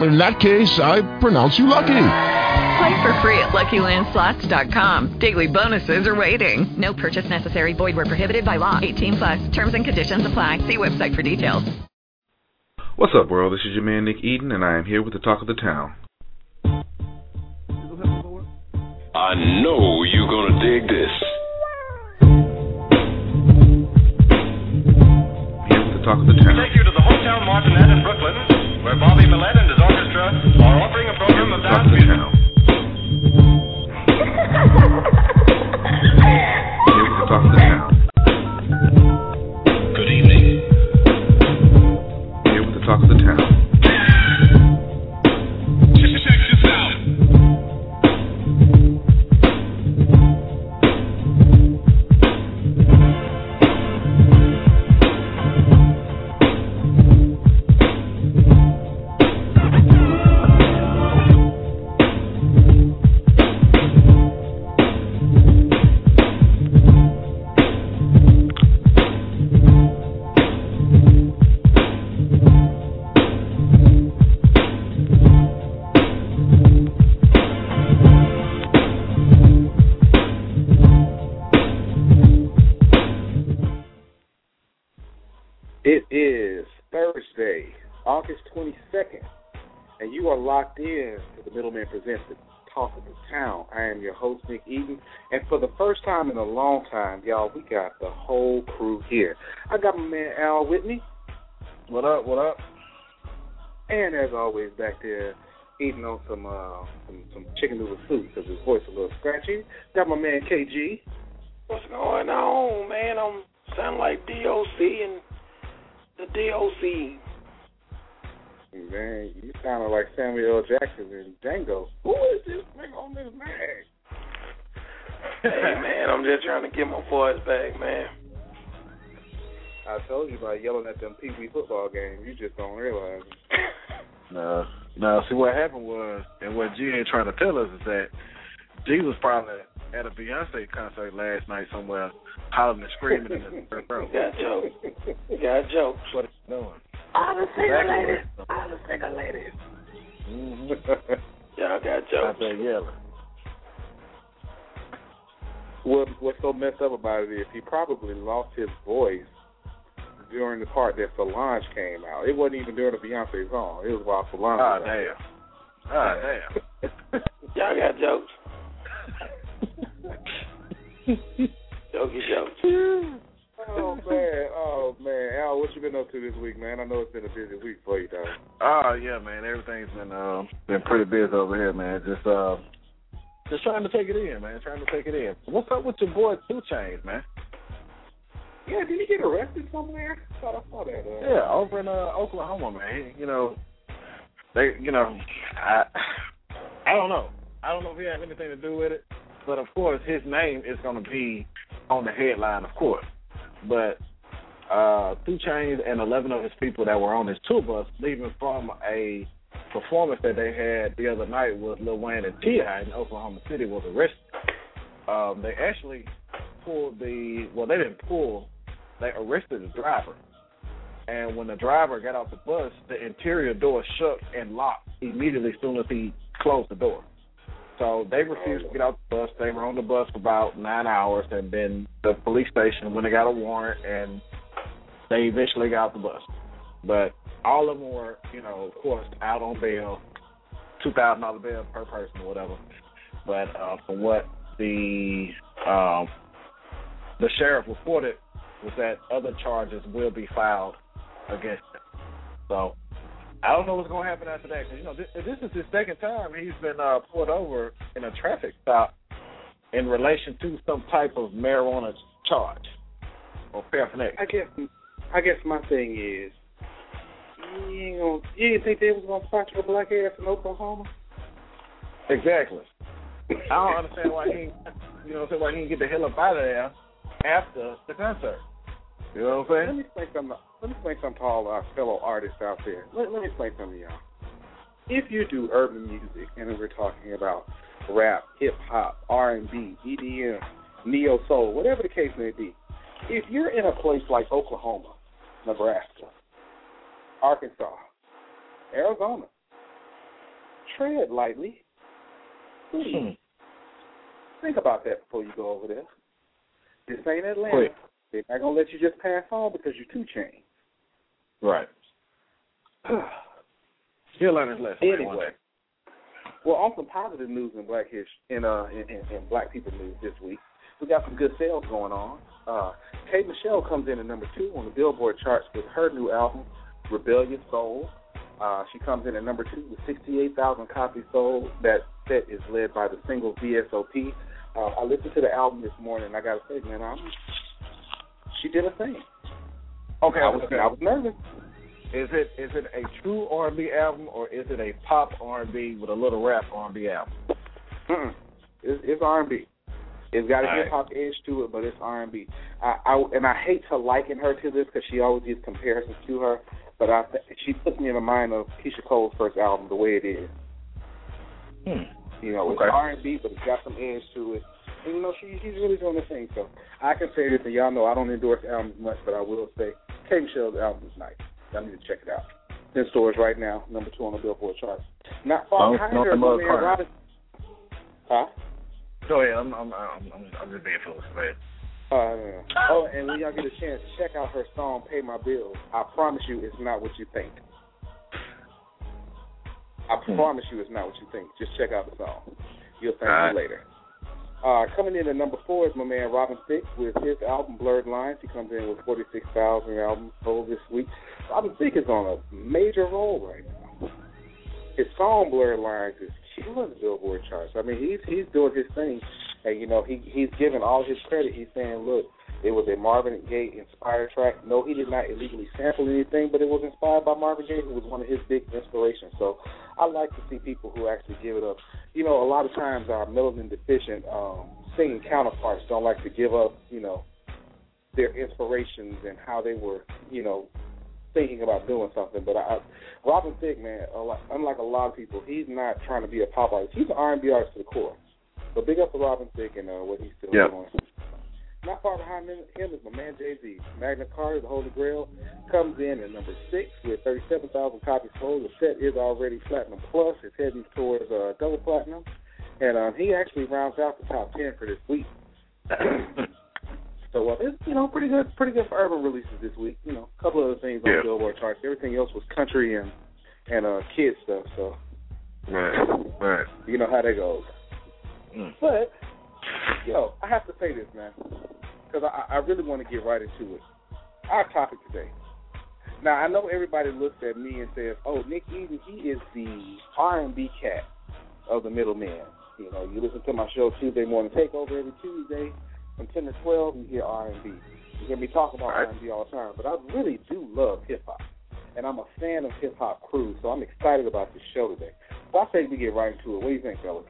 In that case, I pronounce you lucky. Play for free at LuckyLandSlots.com. Daily bonuses are waiting. No purchase necessary. Void where prohibited by law. 18 plus. Terms and conditions apply. See website for details. What's up, world? This is your man Nick Eden, and I am here with the talk of the town. I know you're gonna dig this. Here with the talk of the town. take you to the Hotel Martinet in Brooklyn, where Bobby Millett and his orchestra are offering a program of dance music. the talk of the town. you are to the Middleman Presents the Talk of the Town. I am your host, Nick Eaton, and for the first time in a long time, y'all, we got the whole crew here. I got my man Al with me. What up, what up? And as always, back there eating on some uh, some, some chicken noodle soup because his voice is a little scratchy. Got my man KG. What's going on, man? I'm sound like DOC and the DOC. Man, you sounded like Samuel L. Jackson in Django. Who is this nigga on this man? hey, man, I'm just trying to get my voice back, man. I told you by yelling at them Pee Wee football games. You just don't realize. No, no. See what happened was, and what G ain't trying to tell us is that G was probably at a Beyonce concert last night somewhere, hollering and screaming in the front row. Got jokes. Got jokes. What it's doing? All the single ladies. All the single ladies. Mm-hmm. Y'all got Out jokes. there yelling. what What's so messed up about it is he probably lost his voice during the part that Solange came out. It wasn't even during the Beyonce song. It was while Solange. Ah, was out. damn. Ah, damn. Y'all got jokes. Jokey jokes. Oh man, oh man, Al, what you been up to this week, man? I know it's been a busy week for you, dog. Oh yeah, man. Everything's been uh, been pretty busy over here, man. Just uh, just trying to take it in, man. Trying to take it in. What's up with your boy 2 Chainz, man? Yeah, did he get arrested somewhere? I thought I saw that. Uh, Yeah, over in uh, Oklahoma, man. You know, they, you know, I, I don't know. I don't know if he has anything to do with it, but of course his name is going to be on the headline, of course. But uh, 2 Chainz and eleven of his people that were on his tour bus leaving from a performance that they had the other night with Lil Wayne and T.I. in Oklahoma City was arrested. Um, they actually pulled the well, they didn't pull, they arrested the driver. And when the driver got off the bus, the interior door shook and locked immediately as soon as he closed the door. So they refused to get off the bus. They were on the bus for about nine hours, and then the police station when they got a warrant, and they eventually got the bus. But all of them were, you know, of course, out on bail, two thousand dollar bail per person or whatever. But uh, from what the um, the sheriff reported was that other charges will be filed against him. So I don't know what's going to happen after that. 'cause, you know, this, this is his second time he's been uh, pulled over in a traffic stop in relation to some type of marijuana charge or paraphernalia. I guess I guess my thing is you ain't gonna you didn't think they was gonna spot your black ass in Oklahoma? Exactly. I don't understand why he, you know, why he didn't get the hell up out of there after the concert. You know what I'm saying? Let me explain something. Let me explain something to all our fellow artists out there. Let, let me explain something to y'all. If you do urban music, and we're talking about rap, hip hop, R and B, EDM, neo soul, whatever the case may be, if you're in a place like Oklahoma, Nebraska, Arkansas, Arizona, tread lightly. Please. Hmm. Think about that before you go over there. This ain't Atlanta. Quick. They're not gonna let you just pass on because you're two chain. Right. He'll learn his lesson. Anyway, well, on some positive news in Black His in uh in, in, in Black People news this week, we got some good sales going on. Uh, K Michelle comes in at number two on the Billboard charts with her new album, Rebellious Soul. Uh, she comes in at number two with 68,000 copies sold. That set is led by the single VSOP. Uh, I listened to the album this morning, and I got to say, man, I'm, she did a thing. Okay, I was, okay. I was nervous. Is it is it a true R and B album or is it a pop R and B with a little rap R and B album? Mm-mm. It's, it's R&B. It's got a hip hop edge to it, but it's R&B. I, I and I hate to liken her to this because she always gives comparisons to her, but I she puts me in the mind of Keyshia Cole's first album, the way it is. Hmm. You know, it's R&B, but it's got some edge to it. You know, she she's really doing the thing. So I can say this, and y'all know I don't endorse albums much, but I will say K Michelle's album is nice. Y'all need to check it out. In stores right now, number two on the Billboard charts. Not far behind her. Robin. Huh? Go ahead. I'm I'm I'm, I'm, I'm just being foolish. Go ahead. Uh, oh, and when y'all get a chance, check out her song "Pay My Bills." I promise you, it's not what you think. I Hmm. promise you, it's not what you think. Just check out the song. You'll thank me later. Uh, coming in at number four is my man Robin Thicke with his album Blurred Lines. He comes in with 46,000 albums sold this week. Robin Thicke is on a major roll right now. His song Blurred Lines is killing the Billboard charts. I mean, he's he's doing his thing, and you know he he's giving all his credit. He's saying, look, it was a Marvin Gaye inspired track. No, he did not illegally sample anything, but it was inspired by Marvin Gaye, who was one of his big inspirations. So I like to see people who actually give it up. You know, a lot of times our melanin deficient um, singing counterparts don't like to give up, you know, their inspirations and how they were, you know, thinking about doing something. But I, Robin Thicke, man, a lot, unlike a lot of people, he's not trying to be a pop artist. He's an R&B artist to the core. So big up to Robin Thicke and uh, what he's still Yeah. doing. Not far behind him is my man Jay Z. Magna Carta, the Holy Grail, comes in at number six with 37,000 copies sold. The set is already platinum plus. It's heading towards uh, double platinum, and um, he actually rounds out the top ten for this week. so uh, it's you know pretty good, pretty good for urban releases this week. You know, a couple of other things on Yeah. the Billboard charts. Everything else was country and and uh, kid stuff. So Right. Right. you know how that goes. Mm. But yo, I have to say this, man, because I, I really want to get right into it. Our topic today. Now I know everybody looks at me and says, "Oh, Nick Eden, he is the R&B cat of the middleman." You know, you listen to my show Tuesday Morning Takeover every Tuesday from ten to twelve. You hear R&B. You hear me talk about Right. R&B all the time, but I really do love hip hop, and I'm a fan of hip hop crew. So I'm excited about this show today. So I say we get right into it. What do you think, fellas?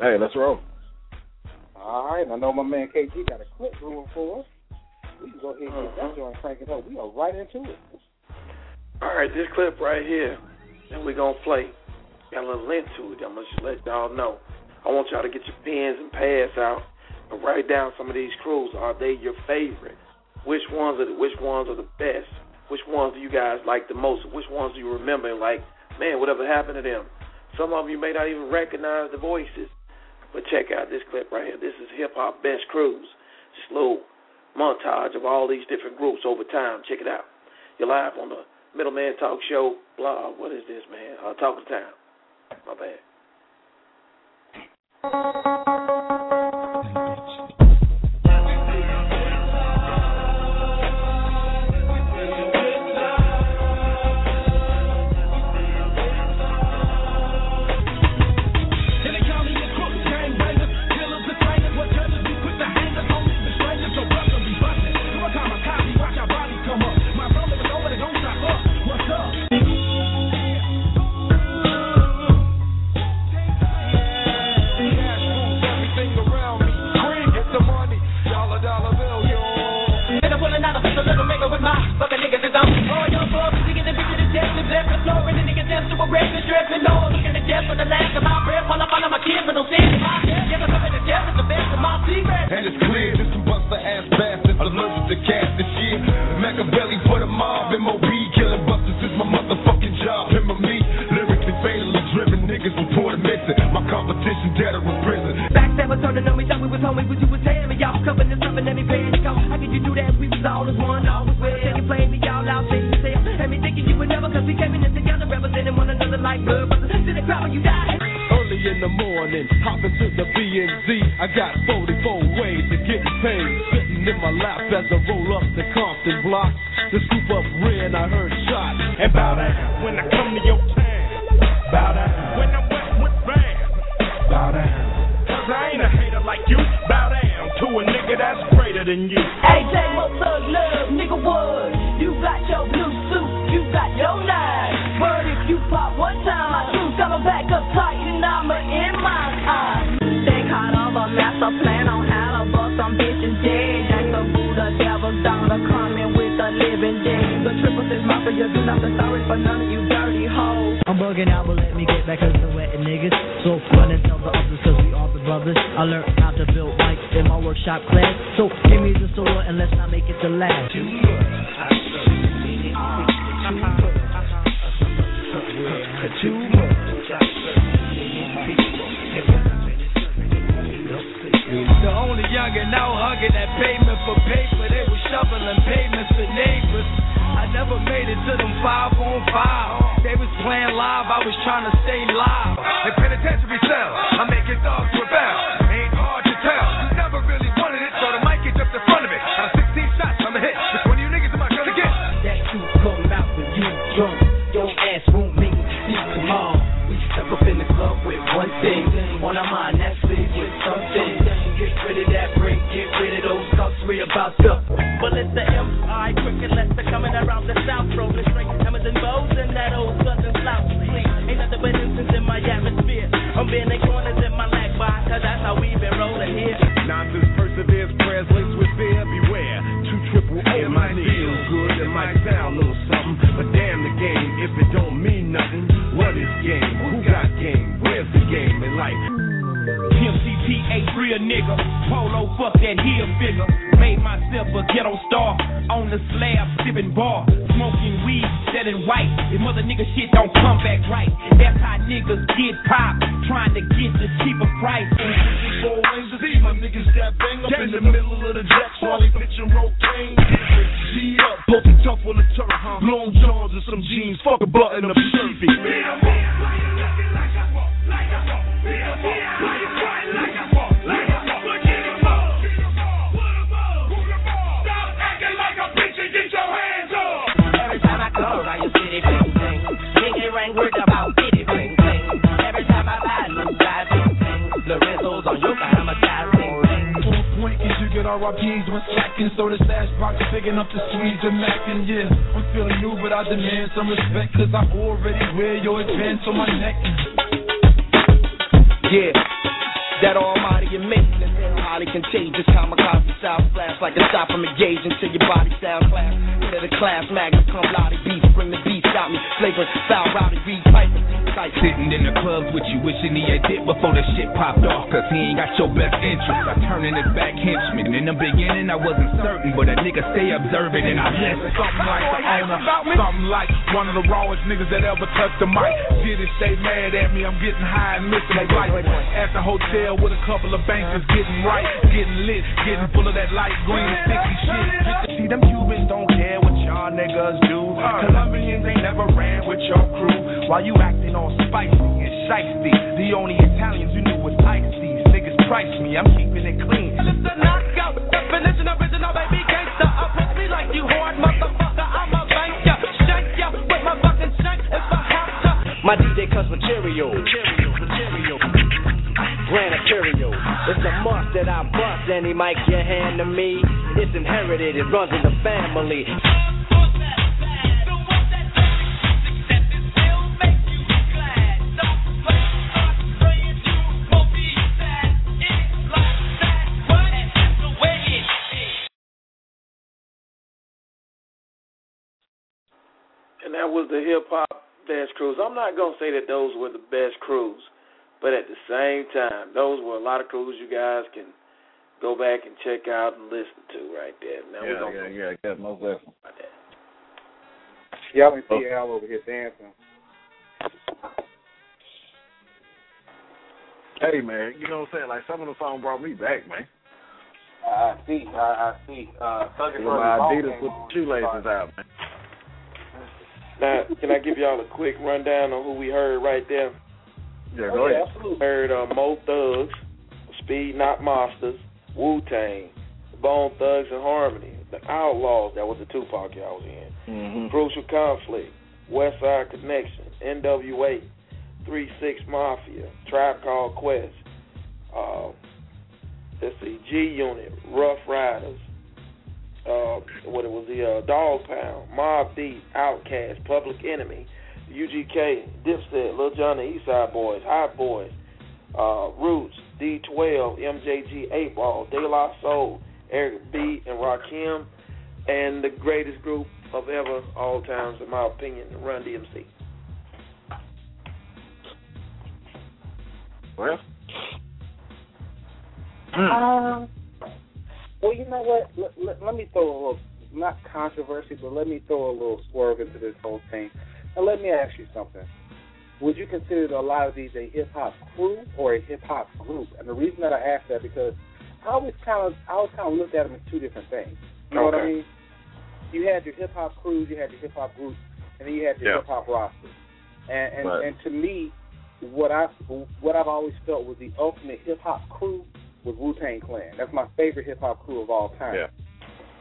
Hey, let's roll. All right, I know my man KG got a clip brewing for us. We can go ahead and get that joint cranking up. We are right into it. All right, this clip right here, and we're going to play. Got a little length to it. I'm going to let y'all know. I want y'all to get your pens and pads out and write down some of these crews. Are they your favorite? Which ones are the, which ones are the best? Which ones do you guys like the most? Which ones do you remember? Like, man, whatever happened to them? Some of you may not even recognize the voices. But check out this clip right here. This is hip hop best crews. Just a little montage of all these different groups over time. Check it out. You're live on the Middleman Talk Show. Blah. What is this, man? Uh, Talk of Town. My bad. niggas I'm all your boys, we get the bitch to the death, the death, the floor, and the nigga death, super rap, and dress, and all. Looking to death for the last of my breath, while I'm on my kids, but no sense. Yes, I'm coming to death, it's the best of my secrets. And it's clear, this some buster ass bastards, allergic to cats and shit. Machiavelli for the mob, MOB, killing busters is my motherfucking job. Him or me, lyrically fatally driven, niggas reported missing. My competition dead or in prison. Backstabbers turning on me, thought we was homies, but you was telling me y'all covering this you die. Early in the morning, hop to the BNZ. I got 44 ways to get paid. Sitting in my lap as I roll up the Compton block. The scoop up red, I heard shot. And bow down when I come to your town. Bow down when I'm wet with bam. Bow down. Cause I ain't a hater like you. Bow down to a nigga that's greater than you. AJ Mo Thug Love, nigga Wood. You got your blue suit, you got your nine. Word if you pop one time, my back up tight and I'm in my time. Think hard of a master plan on how to bust some bitches dead. Jack the Buddha, devil's daughter coming with the living dead. The triple six mafia, do nothing sorry for none of you dirty hoes. I'm bugging out, but let me get back to the wetting niggas. So run and tell the others, cause we are the brothers. I learned how to build mics in my workshop class. So give me the sword and let's not make it the last. Too The only out hugging that pavement for paper. They was shoveling pavements for neighbors. I never made it to them five on five. They was playing live, I was trying to stay live. The penitentiary cell, I'm making dogs rebel. Ain't hard to tell. About to. Well, it's the M.I. Cricket Lester coming around the south, rolling straight hammers and bows and that old southern slouch sleep. Ain't nothing but incense in my atmosphere. I'm bending corners in my lag bar, cause that's how we been rolling here. Nonsense perseveres, prayers laced with fear. Beware, two triple A. It might feel good, it might sound a little something, but damn the game if it don't mean nothing. What is game? Who got game? Where's the game in life? MCT8 real nigga. Polo, fuck that heel figure. Made myself a ghetto star. On the slab, sipping bar. Smoking weed, selling white. If mother nigga shit don't come back right. That's how niggas get popped. Trying to get the cheaper price. To see my niggas that bang up in the middle of the jack while they pitching rotaine. G up, poking tough on the turf. Long johns and some jeans. Fuck a button up shirt. Come around your city, bling bling. Nigga ain't worried about bitty bling bling. Every time I buy new guys, bling bling. Lorenzo's on your side, I'm a guy, bling bling. On point, cause you get RIPs when stacking. So the stash box big enough to squeeze your Mac. And yeah, I'm feeling new, but I demand some respect. Cause I already wear your pants on my neck. Yeah, that almighty amazing, highly contagious, kamikaze style flash like a stop from engaging till your body sound class. Into the class, magnum come lottie beef, bring the beats out me, flavor foul rowdy reed piping. Sitting in the clubs with you, wishing he had did before the shit popped off. Cause he ain't got your best interest. I turning it back henchman. In the beginning, I wasn't certain, but a nigga stay observant and I listen. Something like the owner, something like one of the rawest niggas that ever touched the mic. Did it stay mad at me? I'm getting high and missing the light. At the hotel with a couple of bankers getting right, getting lit, getting full of that light green sticky shit. See, them Cubans don't care what y'all niggas do. Colombians ain't never ran with your crew. While you acting all spicy and shiesty, the only Italians you knew was icy. Niggas price me, I'm keeping it clean. It's the knockout definition, original baby gangsta. Approach me like you hard motherfucker. I'm a bank ya, shank ya with my fucking shank if I have to. My DJ cuts material. Material, material. It's a must that I bust any mic you hand to me. It's inherited, it runs in the family. And that was the hip hop best crews. I'm not gonna say that those were the best crews, but at the same time, those were a lot of crews you guys can go back and check out and listen to right there. Now we're Yeah, gonna yeah, yeah, yeah, most definitely. Y'all can see Al over here dancing. Hey man, you know what I'm saying? Like some of the songs brought me back, man. I see. I, I see. Uh, Thugger With my Adidas with the shoelaces out, man. Now, can I give y'all a quick rundown on who we heard right there? Yeah, Oh, go yeah, ahead. absolutely. Heard uh, Mo Thugs, Speed Not Monsters, Wu Tang, Bone Thugs-n-Harmony, The Outlaws. That was the Tupac y'all was in. Mm-hmm. Crucial Conflict, Westside Connection, NWA, Three Six Mafia, Tribe Called Quest. Uh, let's see, G Unit, Ruff Ryders. Uh, what it was the uh, Dogg Pound, Mobb Deep, Outkast, Public Enemy, UGK, Dipset, Lil Jon and Eastside Boys, Hot Boys, uh, Roots, D12, MJG, 8 Ball, De La Soul, Eric B, and Rakim, and the greatest group of ever, all times, in my opinion, Run DMC. Well, Um, well, you know what? Let, let, let me throw a little, not controversy, but let me throw a little swerve into this whole thing. And let me ask you something. Would you consider a lot of these a hip hop crew or a hip hop group? And the reason that I ask that because I always kind of, I always kind of looked at them as two different things. You know what I Okay. mean? You had your hip hop crews, you had your hip hop groups, and then you had your Yeah. hip hop rosters. And and, Right. and to me, what I what I've always felt was the ultimate hip hop crew was Wu Tang Clan. That's my favorite hip hop crew of all time. Yeah.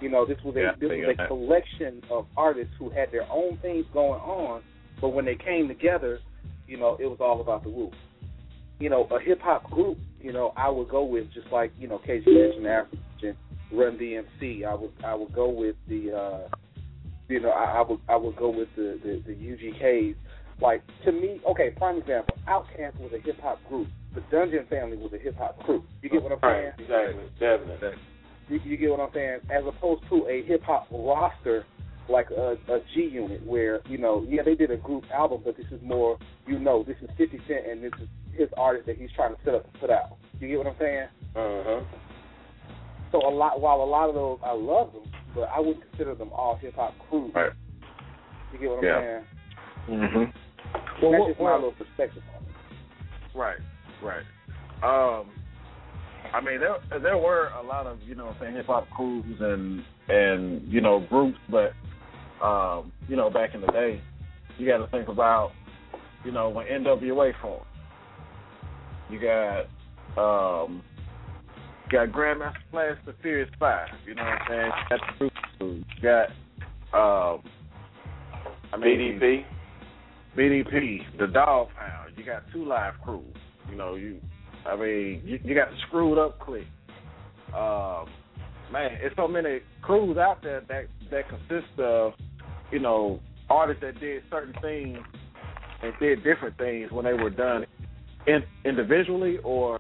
You know, this was a Yeah, this was a collection of artists who had their own things going on, but when they came together, you know, it was all about the Wu. You know, a hip hop group, you know, I would go with just like you know, KG mentioned African Run DMC. I would I would go with the uh you know, I, I would I would go with the, the, the UGKs. Like to me, okay, prime example, Outkast was a hip hop group. The Dungeon Family was a hip hop group. You get what I'm saying? Right, exactly, definitely. You, you get what I'm saying? As opposed to a hip hop roster like a, a G Unit, where you know, yeah, they did a group album, but this is more, you know, this is 50 Cent and this is his artist that he's trying to set up and put out. You get what I'm saying? Uh huh. So a lot, while a lot of those I love them, but I wouldn't consider them all hip hop crews. Right. You get what I'm Yeah. saying? Mm-hmm. That's just my little perspective on it. Right, right. Um, I mean, there there were a lot of you know I'm saying hip hop crews and and you know groups, but um, you know back in the day, you got to think about you know when NWA formed. You got um, got Grandmaster Flash, the Furious Five. You know what I'm saying? You got the group crews. You got um, I mean, BDP. BDP, the Dogg Pound. You got two live crews. You know, you. I mean, you, you got Screwed Up Click. Um, man, it's so many crews out there that that consist of, you know, artists that did certain things and did different things when they were done in, individually or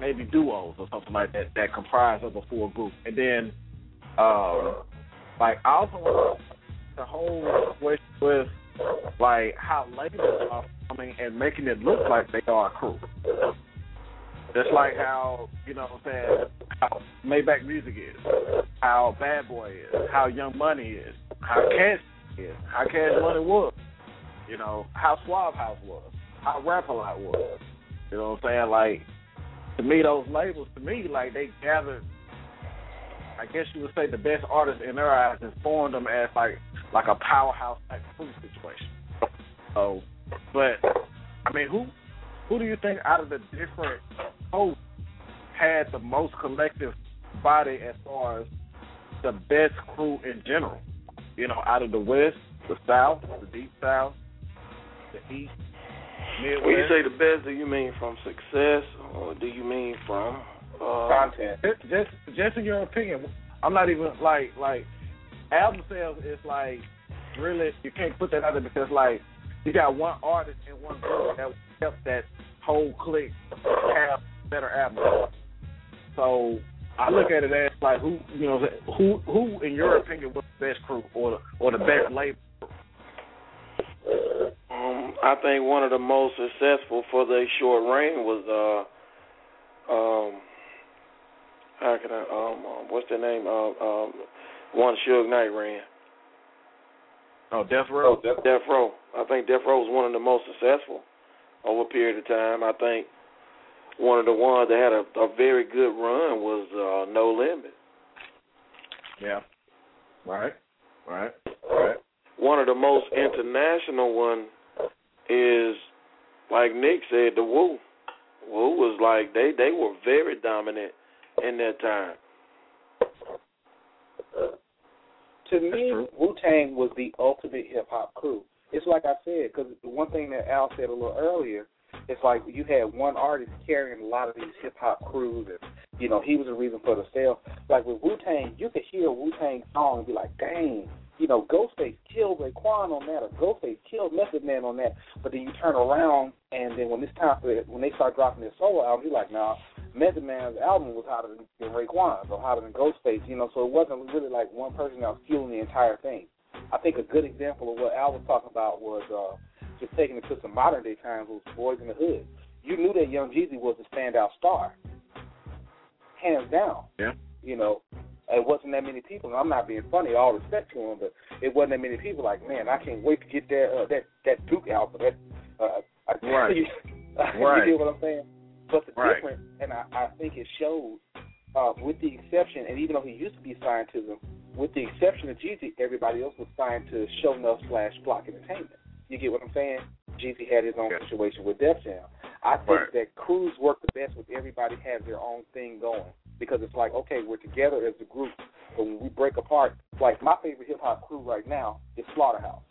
maybe duos or something like that that comprise of a full group. And then, um, like I also want the whole situation with like how labels are coming and making it look like they are a crew. Just like how, you know what I'm saying, how Maybach Music is, how Bad Boy is, how Young Money is, how Cash is, how Cash Money was, you know, how Suave House was, how Rap A Lot was. You know what I'm saying? Like, to me, those labels, to me, like, they gathered, I guess you would say, the best artists in their eyes and formed them as, like, like a powerhouse type crew situation. So, but, I mean, who who do you think out of the different hosts had the most collective body as far as the best crew in general? You know, out of the West, the South, the Deep South, the East, Midwest. When you say the best, do you mean from success or do you mean from uh, content? Just, just, just in your opinion, I'm not even like like album sales is like really you can't put that out there because like you got one artist and one group that help that whole clique have better albums. So I look at it as like who you know who who in your opinion was the best crew or the, or the best label. Um, I think one of the most successful for the short reign was uh um how can I um, um what's the name um um one Suge Knight ran. Oh, Death Row. Death, Death Row. I think Death Row was one of the most successful over a period of time. I think one of the ones that had a, a very good run was uh No Limit. Yeah. Right. Right. Right. One of the most international one is like Nick said, the Wu, Wu was like they they were very dominant in that time. to me, Wu Tang was the ultimate hip hop crew. It's like I said, because one thing that Al said a little earlier, it's like you had one artist carrying a lot of these hip hop crews, and you know he was the reason for the sale. Like with Wu Tang, you could hear Wu Tang song and be like, "Dang, you know, Ghostface killed Raekwon on that, or Ghostface killed Method Man on that." But then you turn around, and then when it's time for it, when they start dropping their solo album, you're like, "Nah, Method Man's album was hotter than, than Raekwon's or hotter than Ghostface." You know, so it wasn't really like one person that was fueling the entire thing. I think a good example of what Al was talking about was uh, just taking it to some modern day times was Boys in the Hood. You knew that Young Jeezy was a standout star, hands down. Yeah. You know, it wasn't that many people. And I'm not being funny, all respect to him, but it wasn't that many people. Like, man, I can't wait to get that uh, that that Duke album. That uh, I, Right. you, Right. you get what I'm saying? But the Right. difference, and I, I think it shows, uh, with the exception, and even though he used to be them, with the exception of Jeezy, everybody else was signed to Show Enough slash Block Entertainment. You get what I'm saying? Jeezy had his own situation with Def Jam. I think Right. that crews work the best when everybody has their own thing going because it's like, okay, we're together as a group, but when we break apart, like my favorite hip hop crew right now is Slaughterhouse,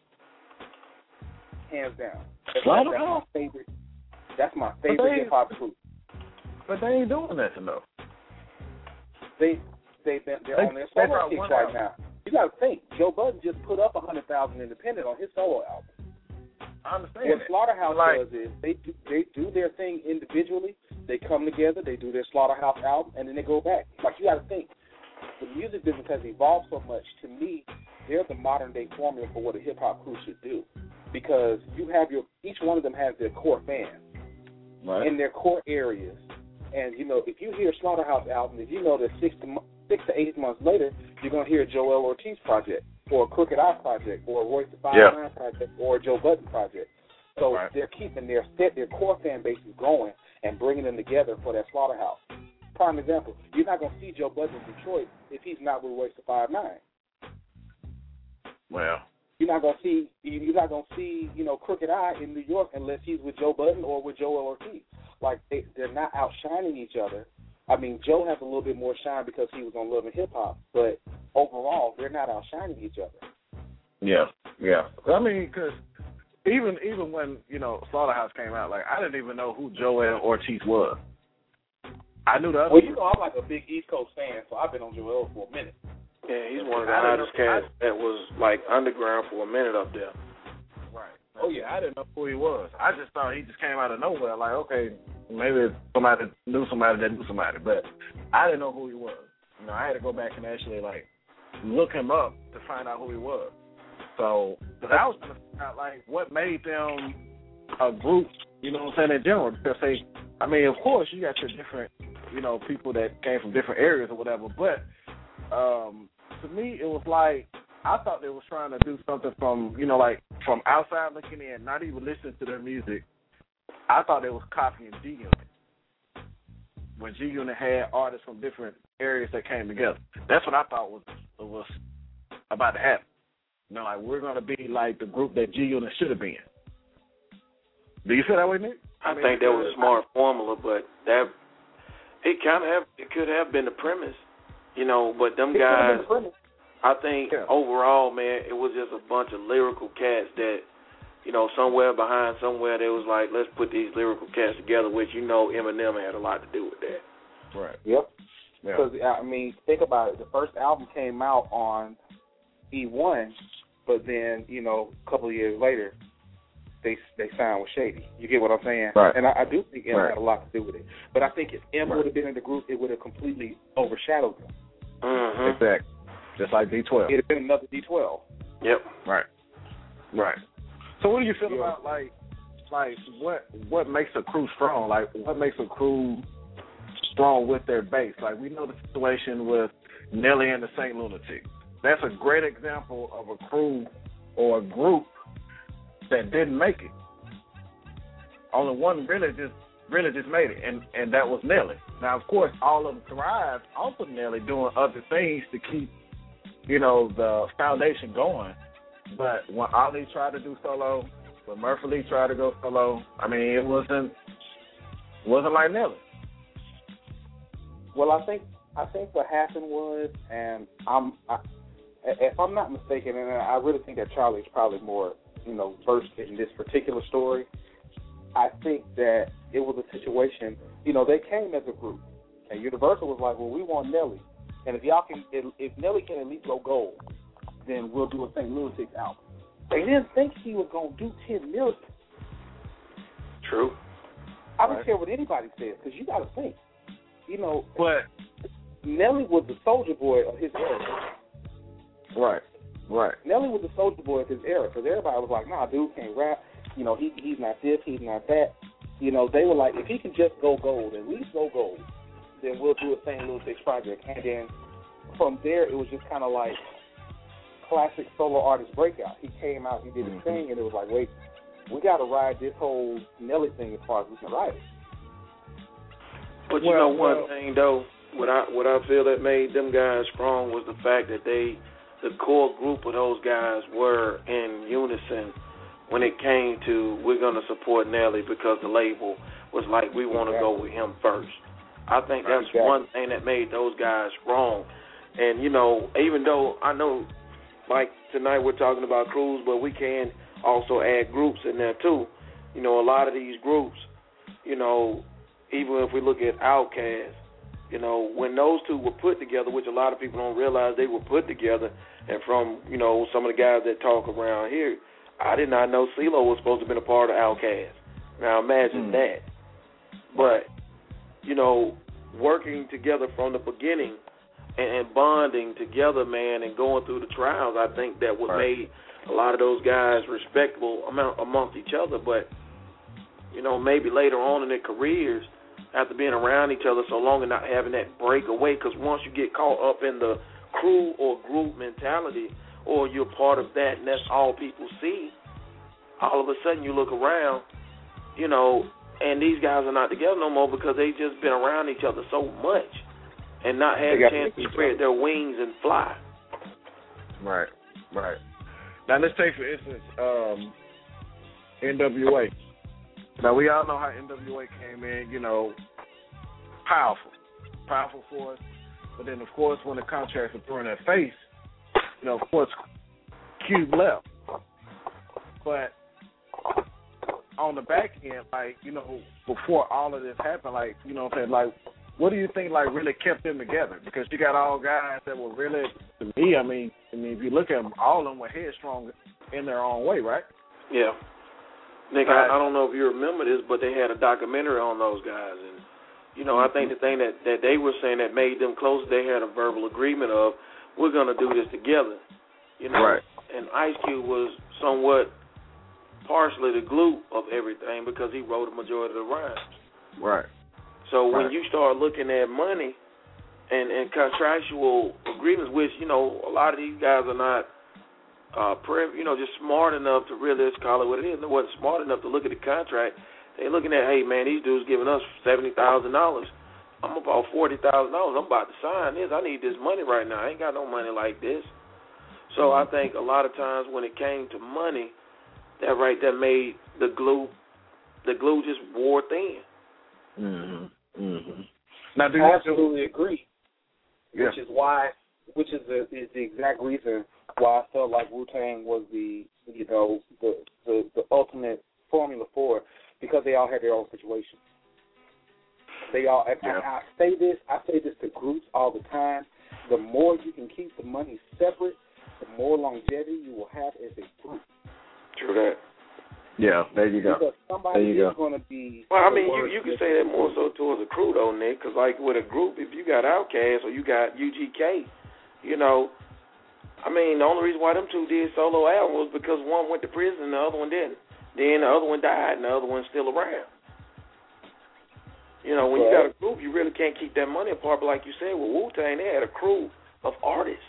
hands down. That's, Slaughterhouse? That's my favorite. That's my favorite hip hop crew. But they ain't doing nothing though. They they they're They- on their they solo brought kicks right now. You got to think, Joe Budden just put up a hundred thousand independent on his solo album. I understand What. Slaughterhouse Like- does is they do, they do their thing individually. They come together, they do their Slaughterhouse album, and then they go back. Like you got to think, the music business has evolved so much. To me, they're the modern day formula for what a hip hop crew should do, because you have your each one of them has their core fans Right. in their core areas. And you know, if you hear Slaughterhouse album, if you know that six to six to eight months later, you're gonna hear Joel Ortiz project, or a Crooked I project, or a Royce the Five Yeah. Nine project, or a Joe Budden project. So Right. they're keeping their set, their core fan bases going, and bringing them together for that Slaughterhouse. Prime example: you're not gonna see Joe Budden in Detroit if he's not with Royce the Five Nine. Well, You're not gonna see you're not gonna see you know Crooked I in New York unless he's with Joe Budden or with Joel Ortiz. Like they they're not outshining each other. I mean, Joe has a little bit more shine because he was on Love and Hip Hop, but overall, they're not outshining each other. yeah, yeah. I mean, because even even when you know Slaughterhouse came out, like I didn't even know who Joel Ortiz was. I knew the other. Well, you know, I'm like a big East Coast fan, so I've been on Joel for a minute. Yeah, he's one of the hottest cats that was like underground for a minute up there. Oh yeah, I didn't know who he was. I just thought he just came out of nowhere. Like, okay, maybe somebody knew somebody that knew somebody, but I didn't know who he was. You know, I had to go back and actually like look him up to find out who he was. So, because I was trying to figure out like what made them a group. You know what I'm saying in general? Because they, I mean, of course you got your different, you know, people that came from different areas or whatever, but um to me it was like I thought they was trying to do something from you know like from outside looking in, not even listening to their music. I thought they was copying G Unit when G Unit had artists from different areas that came together. That's what I thought was was about to happen. You know, like we're gonna be like the group that G Unit should have been. Do you feel that way, Nick? I, mean, think that was a smart formula, but that it kind of have it could have been the premise, you know. But them It could've been guys. I think overall, man, it was just a bunch of lyrical cats that, you know, somewhere behind somewhere they was like, let's put these lyrical cats together, which you know Eminem had a lot to do with that. Right. Yep. Yeah. Because I mean, think about it. The first album came out on E1, but then you know, a couple of years later, they they signed with Shady. You get what I'm saying? Right. And I, I do think Em Right. had a lot to do with it. But I think if Em would have been in the group, it would have completely overshadowed them. Mm-hmm. Exactly. Just like D12. It'd have been another D12. Yep. Right. Right. So what do you feel Yeah. about like like what what makes a crew strong? Like what makes a crew strong with their base? Like we know the situation with Nelly and the St. Lunatics. That's a great example of a crew or a group that didn't make it. Only one really just really just made it, and and that was Nelly. Now, of course, all of them thrived off of Nelly doing other things to keep, you know, the foundation going. But when Ali tried to do solo, but Murphy Lee tried to go solo. I mean, it wasn't wasn't like Nelly. Well, I think I think what happened was, and I'm, I, if I'm not mistaken, and I really think that Charlie's probably more, you know, versed in this particular story. I think that it was a situation. You know, they came as a group, and Universal was like, "Well, we want Nelly, and if y'all can, if, if Nelly can at least go gold, then we'll do a St. Louis album." They didn't think he was gonna do ten million. True. I don't Right. care what anybody says, because you got to think. You know, But Nelly was the Soulja Boy of his era. right, right. Nelly was the Soulja Boy of his era because everybody was like, "Nah, dude can't rap. You know, he he's not this, he's not that." You know, they were like, "If he can just go gold, at least go gold, then we'll do a St. Louis Six project." And then from there, it was just kind of like classic solo artist breakout. He came out, he did his mm-hmm. thing, and it was like, "Wait, we got to ride this whole Nelly thing as far as we can ride it." But you Well, know one well- thing though, what I what I feel that made them guys strong was the fact that they, the core group of those guys were in unison when it came to we're going to support Nelly because the label was like we want to go with him first. I think that's Exactly. one thing that made those guys strong. And you know, even though I know, like tonight we're talking about crews, but we can also add groups in there too. You know, a lot of these groups, you know, even if we look at Outkast, you know, when those two were put together, which a lot of people don't realize they were put together, and from you know some of the guys that talk around here, I did not know CeeLo was supposed to have been a part of Outkast. Now imagine hmm. that. But you know, working together from the beginning and, and bonding together, man, and going through the trials, I think that what made a lot of those guys respectable among, amongst each other. But you know, maybe later on in their careers, after being around each other so long and not having that breakaway, because once you get caught up in the crew or group mentality, or you're part of that, and that's all people see, all of a sudden you look around, you know, and these guys are not together no more because they just been around each other so much and not had a chance to spread their wings and fly. Right, right. Now let's take for instance um, NWA. Now we all know how NWA came in, you know, powerful, powerful force. But then of course when the contracts were thrown in their face, you know, of course Cube left. But on the back end, like you know, before all of this happened, like you know, what I'm saying, like, what do you think like really kept them together? Because you got all guys that were really, to me, I mean, I mean, if you look at them, all of them were headstrong in their own way, right? Yeah. Nick, Right. I, I don't know if you remember this, but they had a documentary on those guys, and you know, I think the thing that that they were saying that made them close, they had a verbal agreement of we're going to do this together, you know. Right. And Ice Cube was somewhat partially the glue of everything because he wrote a majority of the rhymes. Right. So when you start looking at money and and contractual agreements, which you know a lot of these guys are not, uh, pre- you know, just smart enough to really let's call it what it is. They wasn't smart enough to look at the contract. They looking at, hey man, these dudes giving us seventy thousand dollars. I'm about forty thousand dollars. I'm about to sign this. I need this money right now. I ain't got no money like this. So I think a lot of times when it came to money, that right there made the glue, the glue just wore thin. Mhm. Mhm. Now, do I you absolutely agree. Yeah. Which is why, which is the is the exact reason why I felt like Wu Tang was the you know the, the the ultimate formula for it because they all had their own situations. They all. Yeah. I, I say this. I say this to groups all the time. The more you can keep the money separate, the more longevity you will have as a group. True that. Yeah, there you go. Somebody There you is go. going to be. Well, I mean, you you can say that more so towards a crew though, Nick, because like with a group, if you got Outkast or you got UGK, you know, I mean, the only reason why them two did solo album was because one went to prison and the other one didn't. Then the other one died and the other one's still around. You know, when you got a group, you really can't keep that money apart. But like you said, with Wu Tang, they had a crew of artists.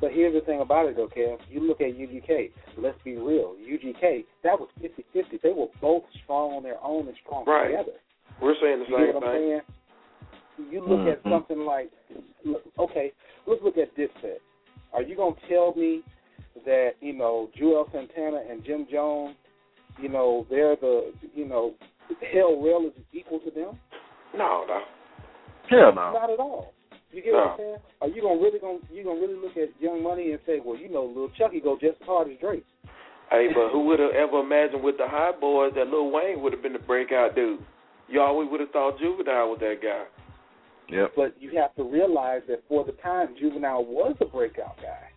But here's the thing about it, though, Kev. You look at UGK. Let's be real. UGK, that was 50-50. They were both strong on their own and strong Right. together. We're saying the You same get what I'm thing. saying? You look at Mhm. something like, okay, let's look at Dipset. Are you gonna tell me that you know Juelz Santana and and Jim Jones, you know, they're the, you know, Hell Rell is equal to them? No, no. Hell no. Not at all. You get No. what I'm saying? Are you gonna really gonna you gonna really look at Young Money and say, well, you know, Lil Chuckee go just as hard as Drake? Hey, but who would have ever imagined with the Hot Boys that Lil Wayne would have been the breakout dude? You always would have thought Juvenile was that guy. Yep. But you have to realize that for the time, Juvenile was a breakout guy.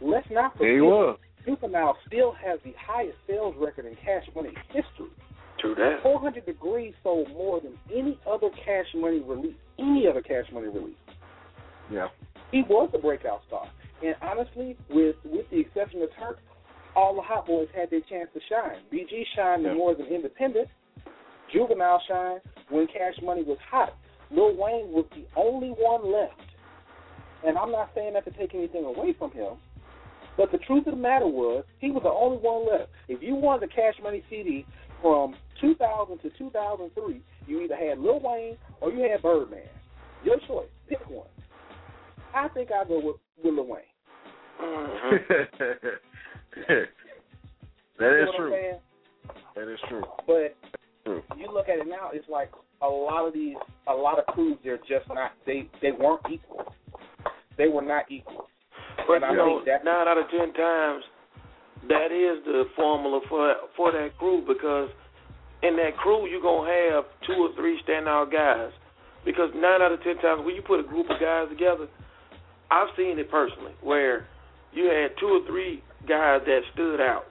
Let's not forget, he was. Juvenile still has the highest sales record in Cash Money history. True that. 400 Degrees sold more than any other Cash Money release, any other Cash Money release. Yeah. He was a breakout star. And honestly, with with the exception of Turk, all the Hot Boys had their chance to shine. BG shined Yeah. more as an independent. Juvenile shined when Cash Money was hot. Lil Wayne was the only one left. And I'm not saying that to take anything away from him, but the truth of the matter was he was the only one left. If you wanted a Cash Money CD from 2000 to 2003, you either had Lil Wayne or you had Birdman. Your choice. Pick one. I think I'll go with, with Lil Wayne. that You is know what I'm true. saying? That is true. But True. you look at it now, it's like a lot of these, a lot of crews, they're just not, they they weren't equal. They were not equal. But And I you know, nine out of ten times, that is the formula for for that crew because in that crew you're gonna have two or three standout guys. Because nine out of ten times when you put a group of guys together, I've seen it personally where you had two or three guys that stood out,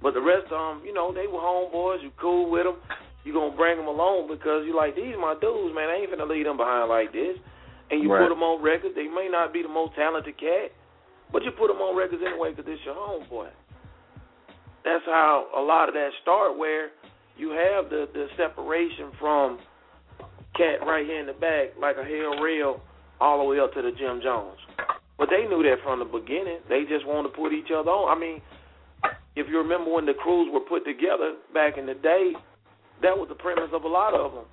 but the rest of them, you know, they were homeboys. You cool with them. You gonna bring them along because you like these are my dudes, man. I ain't finna leave them behind like this. And you Right. put them on records. They may not be the most talented cat, but you put them on records anyway because it's your homeboy. That's how a lot of that start, where you have the the separation from cat right here in the back, like a Hell Rell, all the way up to the Jim Jones. But they knew that from the beginning. They just wanted to put each other on. I mean, if you remember when the crews were put together back in the day, that was the premise of a lot of them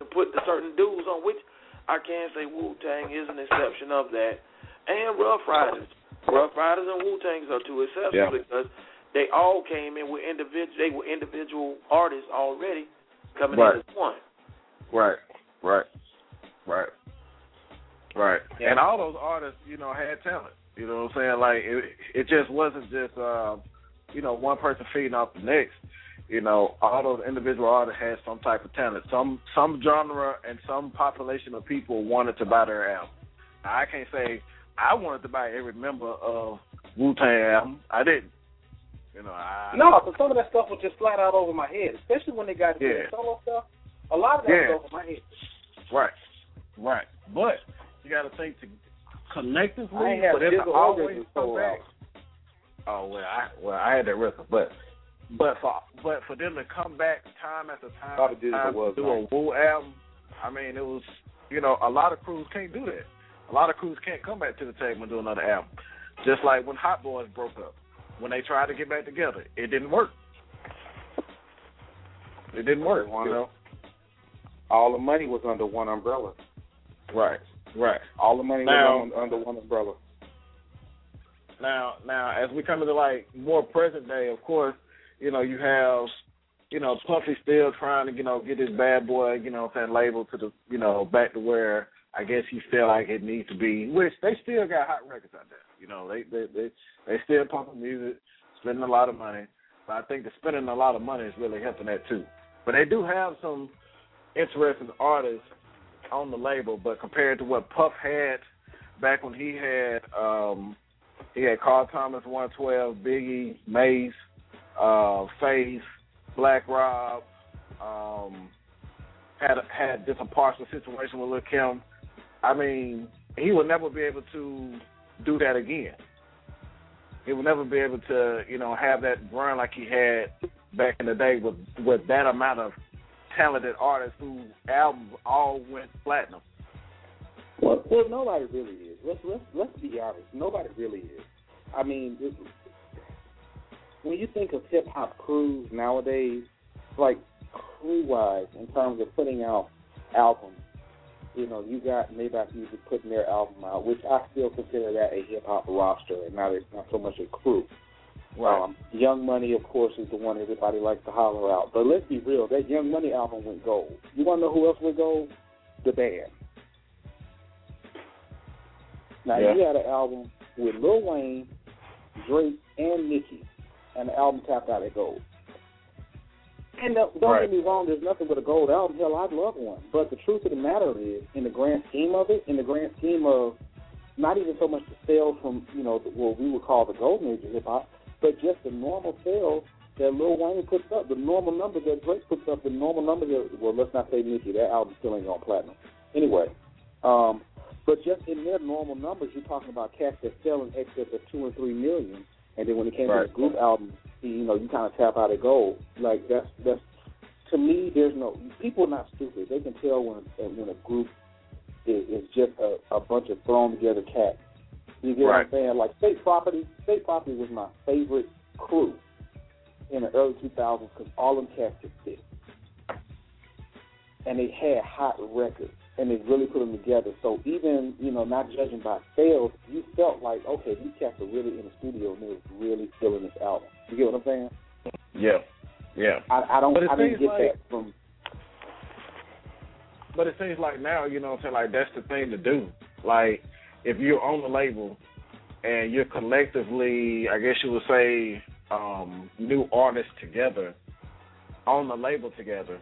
to put the certain dudes on. Which I can say Wu Tang is an exception of that, and Ruff Ryders. Ruff Ryders and Wu Tangs are two exceptions Yeah. because they all came in with individual. They were individual artists already coming Right. in as one. Right. Right. Right. Right. Yeah. And all those artists, you know, had talent. You know what I'm saying? Like it it just wasn't just uh, you know, one person feeding off the next. You know, all those individual artists had some type of talent. Some some genre and some population of people wanted to buy their album. I can't say I wanted to buy every member of Wu Tang album. I didn't. You know, I no, but some of that stuff was just flat out over my head, especially when they got to Yeah. the solo stuff. A lot of that Yeah. was over my head. Right. Right. But you got to think to collectively I ain't have for them to always come back. Oh well, I well I had that record, but but for but for them to come back time after time, after time was to do nice. a Wu album, I mean it was you know a lot of crews can't do that. A lot of crews can't come back to the table and do another album. Just like when Hot Boys broke up, when they tried to get back together, it didn't work. It didn't work. You know. All the money was under one umbrella. Right. Right. All the money Now- was under one umbrella. Now, now, as we come into like more present day, of course, you know, you have, you know, Puffy still trying to, you know, get his bad boy, you know, what I'm saying label to the, you know, back to where I guess he feel like it needs to be. Which they still got hot records out there. You know, they they they they still pumping music, spending a lot of money. But I think the spending a lot of money is really helping that too. But they do have some interesting artists on the label, but compared to what Puff had back when he had um he had Carl Thomas one twelve, Biggie, Mase, uh, Faith, Black Rob, um had had just a partial situation with Lil Kim. I mean, he will never be able to do that again. He will never be able to, you know, have that run like he had back in the day with with that amount of talented artists whose albums all went platinum. Well, well, nobody really is. Let's let's let's be honest. Nobody really is. I mean, it, when you think of hip hop crews nowadays, like crew wise, in terms of putting out albums, you know, you got Maybach Music putting their album out, which I still consider that a hip hop roster and not a, not so much a crew. Right. Um, Young Money, of course, is the one everybody likes to holler out. But let's be real, that Young Money album went gold. You want to know who else went gold? The band. Now Yeah. you had an album with Lil Wayne, Drake, and Nicki, and the album tapped out at gold. And don't, don't Right. get me wrong, there's nothing but a gold album. Hell, I'd love one. But the truth of the matter is, in the grand scheme of it, in the grand scheme of not even so much the sales from you know what we would call the golden age of hip hop, but just the normal sales that Lil Wayne puts up, the normal numbers that Drake puts up, the normal numbers that well, let's not say Nicki, that album still ain't on platinum. Anyway, um, but just in their normal numbers, you're talking about cats that sell in excess of two and three million, and then when it came to the group album, you know, you kind of tap out at gold. Like that's that's to me, there's no people are not stupid. They can tell when when a group is, is just a, a bunch of thrown together cats. You get what I'm saying? Like State Property, State Property was my favorite crew in the early 2000s because all them cats could spit, and they had hot records, and they really put them together. So even you know, not judging by sales, you felt like okay, these cats are really in the studio and they're really filling this album. You get what I'm saying? Yeah. Yeah. I, I don't, But it I didn't seems get like- that from. But it seems like now, you know what I'm saying, like that's the thing to do. Like if you're on the label and you're collectively, I guess you would say, um, new artists together on the label together,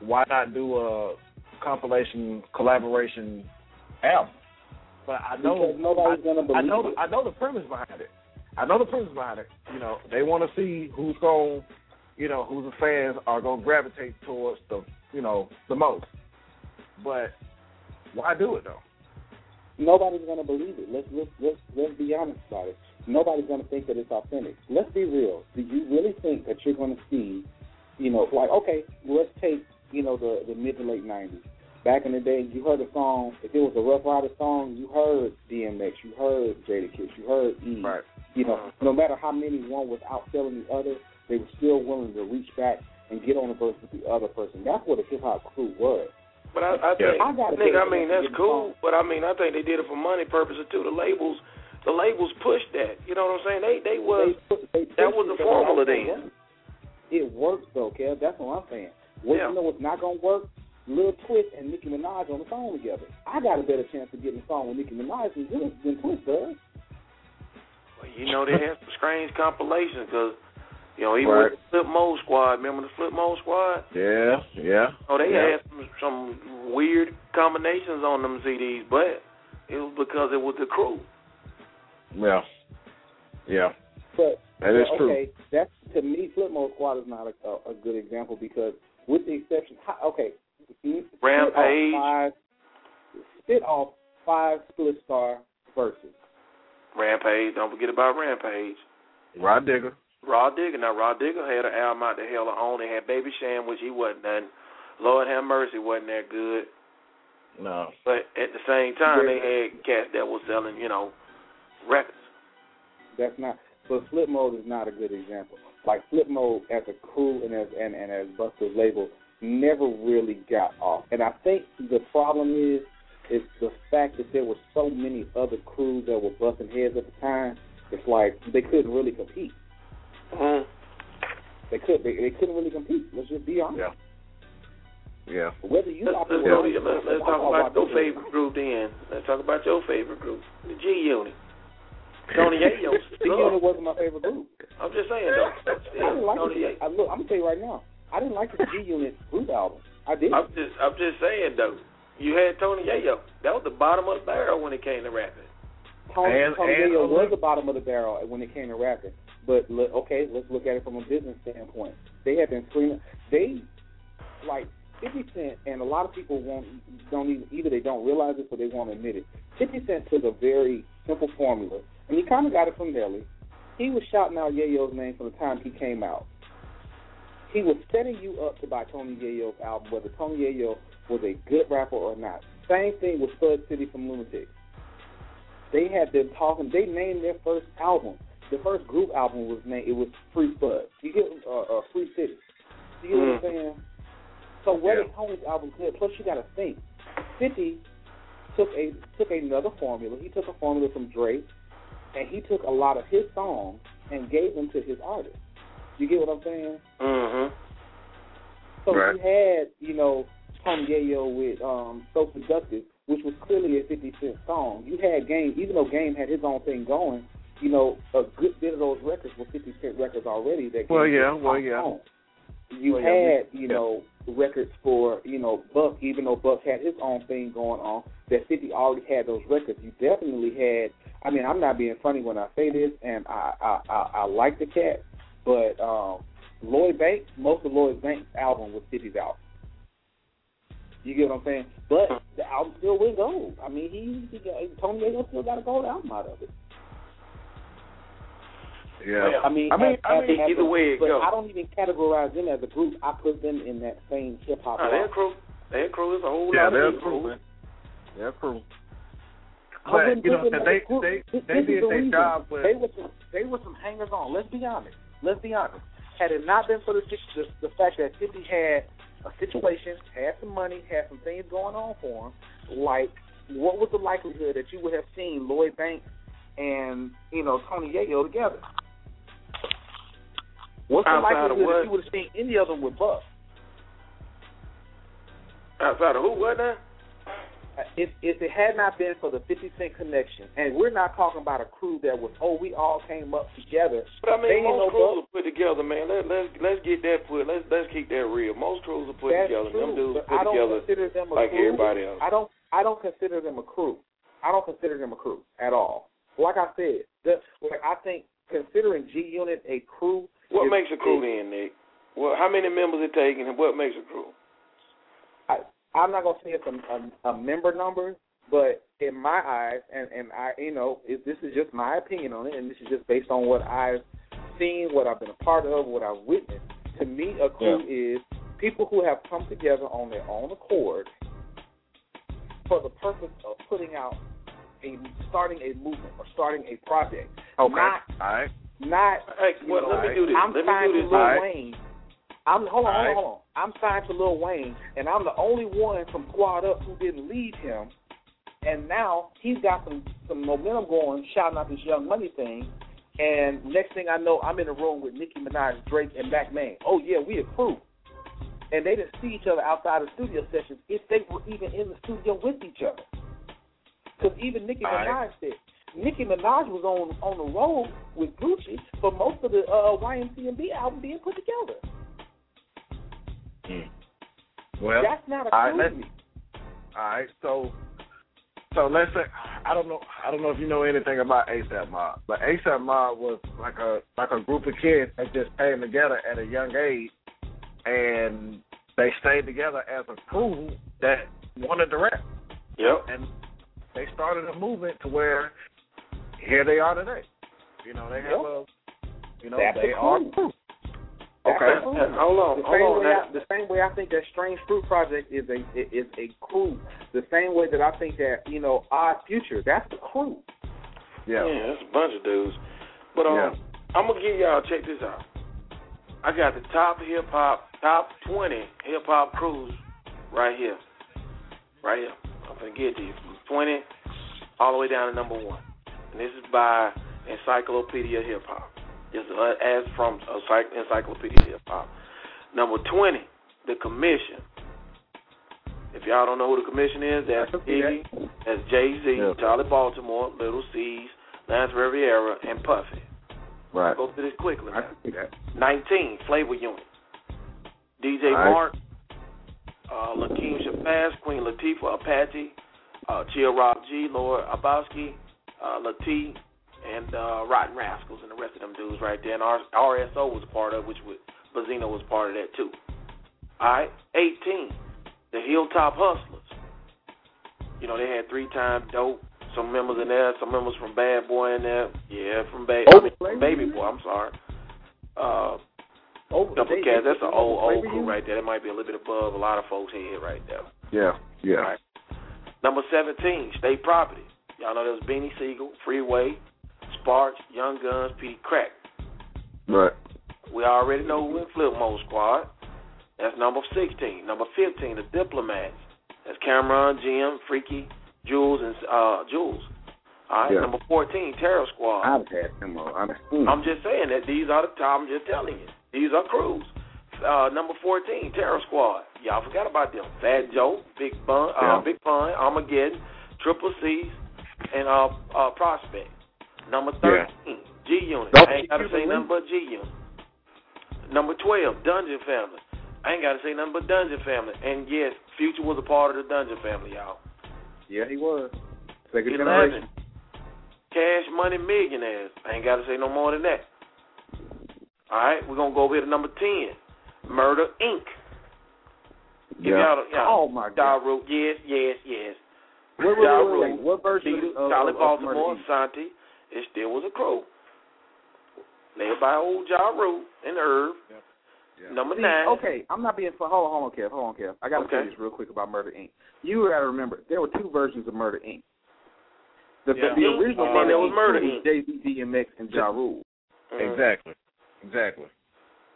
why not do a compilation collaboration album? But I know Because nobody's I, gonna I know it. I know the premise behind it. I know the premise behind it. You know, they want to see who's going, you know, who the fans are going to gravitate towards the, you know, the most. But why do it though? Nobody's gonna believe it. Let's let's let's let's be honest about it. Nobody's gonna think that it's authentic. Let's be real. Do you really think that you're gonna see, you know, like okay, let's take you know the the mid to late '90s. Back in the day, you heard a song. If it was a Ruff Ryder song, you heard DMX, you heard Jadakiss, you heard E. Right. You know, uh-huh. no matter how many one was outselling the other, they were still willing to reach back and get on the verse with the other person. That's what a hip hop crew was. But I, I think, I gotta Nick, I mean that's cool. But I mean, I think they did it for money purposes too. The labels, the labels pushed that. You know what I'm saying? They they was that was the formula then. It works though, Kev. That's what I'm saying. What Yeah. you know what's not gonna work? Lil Twist and Nicki Minaj on the song together. I got a better chance of getting a song with Nicki Minaj than, than Twist does. Well, you know they had some strange compilations because you know even Right. with the Flip Mode Squad. Remember the Flip Mode Squad? Yeah, yeah. Oh, they yeah. had some, some weird combinations on them CDs, but it was because it was the crew. Yeah. Yeah. But That is but, true. okay, that's to me. Flip Mode Squad is not a, a, a good example because, with the exception, how- okay, spit off Rampage. five, spit off five split star verses. Rampage. Don't forget about Rampage. Rah Digga. Rah Digga. Now, Rah Digga had an album out the hell of own. They had Baby Sham, which he wasn't done. Lord have mercy, wasn't that good. No. But at the same time, they had cats that was selling, you know, records. That's not. But Flip Mode is not a good example. Like Flip Mode as a crew and as and, and as Busta's label never really got off. And I think the problem is is the fact that there were so many other crews that were busting heads at the time. It's like they couldn't really compete. Mm-hmm. They could they, they couldn't really compete. Let's just be honest. Yeah. Yeah. Whether you Let's, let's, go or to, not, let's, let's talk all about your favorite group then. Let's talk about your favorite group, the G Unit. Tony Yayo. The unit wasn't my favorite group. I'm just saying though. I didn't like Tony it. I, look, I'm gonna tell you right now. I didn't like the G Unit group album. I did. I'm just I'm just saying though. You had Tony Yayo. That was the bottom of the barrel when it came to rapping. Tony, And- Tony and Yayo was the bottom of the barrel when it came to rapping. But look, okay, let's look at it from a business standpoint. They have been screaming. They like Fifty Cent, and a lot of people won't don't even either they don't realize it or they won't admit it. Fifty Cent took a very simple formula, and he kind of got it from Nelly. He was shouting out Yayo's name from the time he came out. He was setting you up to buy Tony Yayo's album, whether Tony Yayo was a good rapper or not. Same thing with Spud City from Lunatics. They had been talking. They named their first album. The first group album was named. It was Free Spud. You get uh, uh, Free City. You get what I'm saying? So whether Tony's album good, plus you got to think, Fifty took a took another formula. He took a formula from Drake, and he took a lot of his songs and gave them to his artists. You get what I'm saying? Mm-hmm. So Right. you had, you know, Tony Yayo with um, So Seductive, which was clearly a 50 Cent song. You had Game, even though Game had his own thing going, you know, a good bit of those records were 50 Cent records already. That Well, yeah, well, yeah. You Well, had, we- you yeah. know, records for, you know, Buck, even though Buck had his own thing going on, that 50 already had those records. You definitely had, I mean, I'm not being funny when I say this, and I, I, I, I like the cat, but um, Lloyd Banks, most of Lloyd Banks' album was 50's album. You get what I'm saying? But the album still went gold. I mean, he, he got, Tony Yayo still got a gold album out of it. Yeah. I mean, I mean, as- I mean, as either a- way it goes. I don't even categorize them as a group. I put them in that same hip hop. Nah, their crew, their crew is a whole yeah, lot they're of people. crew, man. Crew. I But you know, them as they they, they did the their job with. They were some they were some hangers on. Let's be honest. Let's be honest. Had it not been for the the, the fact that Fifty had a situation, had some money, had some things going on for him, like what was the likelihood that you would have seen Lloyd Banks and you know Tony Yayo together? What's the Outside likelihood that you would have seen any of them with Buck? Outside of who? What now? Uh, if if it had not been for the 50 Cent connection, and we're not talking about a crew that was, oh, we all came up together. But I mean, most no crews are put together, man. Let let's let's get that put. Let's let's keep that real. Most crews are put That's together. true, Them dudes put I don't together consider them a like crew. everybody else. I don't I don't consider them a crew. I don't consider them a crew at all. Like I said, the, like I think considering G Unit a crew. What is- makes a crew then, Nick? Well, how many members it taking, and what makes a crew? I, I'm not gonna say it's a, a, a member number, but in my eyes, and and I, you know, if this is just my opinion on it, and this is just based on what I've seen, what I've been a part of, what I've witnessed. To me, a crew is people who have come together on their own accord for the purpose of putting out a starting a movement or starting a project. Okay. Not All right. not. Hey, well, know, let me do this. I'm Let me do this. Lil Alright. Wayne. I'm hold on, hold on, hold on. I'm signed to Lil Wayne, and I'm the only one from Squad Up who didn't leave him. And now he's got some some momentum going, shouting out this Young Money thing. And next thing I know, I'm in a room with Nicki Minaj, Drake, and Mack Maine. Oh yeah, we a crew. And they didn't see each other outside of studio sessions if they were even in the studio with each other. Because even Nicki Alright. Minaj said Nicki Minaj was on on the road with Gucci for most of the uh, YMCMB album being put together. Mm. Well, That's not a all right, let's, me. all right. So, so let's say I don't know. I don't know if you know anything about ASAP Mob, but ASAP Mob was like a like a group of kids that just came together at a young age, and they stayed together as a crew that wanted to rap, Yep. and they started a movement to where here they are today. You know, they have Yep. a, you know, That's they a are crew. Crew. That's Okay. a. Hold on, The hold same on. way I, the same way I think that Strange Fruit Project is a is a crew. The same way that I think that you know Odd Future that's a crew. Yeah. Yeah, that's a bunch of dudes. But um, Yeah. I'm gonna give y'all check this out. I got the top hip hop, top 20 hip hop crews right here, right here. I'm gonna get these from 20 all the way down to number one, and this is by Encyclopedia Hip Hop. This is uh, as from Encycl- Encyclopedia Hip Hop. Number 20, the Commission. If y'all don't know who the Commission is, that's I that. Iggy, that's Jay Z, Yeah. Charli Baltimore, Little C's, Lance Rivera, and Puffy. Right. Go through this quickly. I can see that. 19, Flavor Unit. DJ All right. Mark, uh, Lakim Shabazz, Queen Latifah, Apache, uh, Chill Rob G, Lord Abowski, uh, Latif, and uh, Rotten Rascals, and the rest of them dudes right there. And R- RSO was a part of, which was, Bazino was part of that too. All right, 18, the Hilltop Hustlers. You know, they had three time dope. Some members in there, some members from Bad Boy in there. Yeah, from, ba- I mean, from Baby Boy, I'm sorry. Uh, Over Double they- Cats, that's an old, old crew right there. That might be a little bit above a lot of folks' head right there. Yeah. Yeah. Right. Number 17, State Property. Y'all know there's was Beanie Sigel, Freeway, Sparks, Young Gunz, Peedi Crakk. Right. We already know who in Flip Mode Squad. That's number 16. Number 15, The Diplomats. That's Cam'ron, Jim, Freaky, Juelz, and uh, Juelz. All right, Yeah. number 14, Terror Squad. I've had them. all. I'm, mm. I'm just saying that these are the top. I'm just telling you. These are crews. Uh, number 14, Terror Squad. Y'all forgot about them. Fat Joe, Big Pun, uh, Yeah. Big Pun, Armageddon, Triple Seis, and uh, uh, Prospect. Number 13, G Unit. I ain't got to say nothing but G Unit. Number 12, Dungeon Family. I ain't got to say nothing but Dungeon Family. And yes, Future was a part of the Dungeon Family, y'all. Yeah, he was. Second 11, generation. Cash Money Millionaires. I ain't got to say no more than that. All right, we're going to go over here to number 10, Murder, Inc. Give Yeah. y'all, y'all, Oh, my God. Daru, yes, yes, yes. Wait, wait, Ja wait, wait, wait. What version Peter, of, Charlie of, of Baltimore, Inc.? Santi, it still was a crew. Led by old Ja Rule and Irv. Number See, nine. Okay, I'm not being. Hold on, hold on, Kev. Hold on, Kev. I got to Okay. say this real quick about Murder Inc. You got to remember there were two versions of Murder Inc. The, Yeah. the original Uh, Murder there was Inc. Murder was Inc. Jay Z, DMX, and Ja Rule. Mhm. Exactly. Exactly.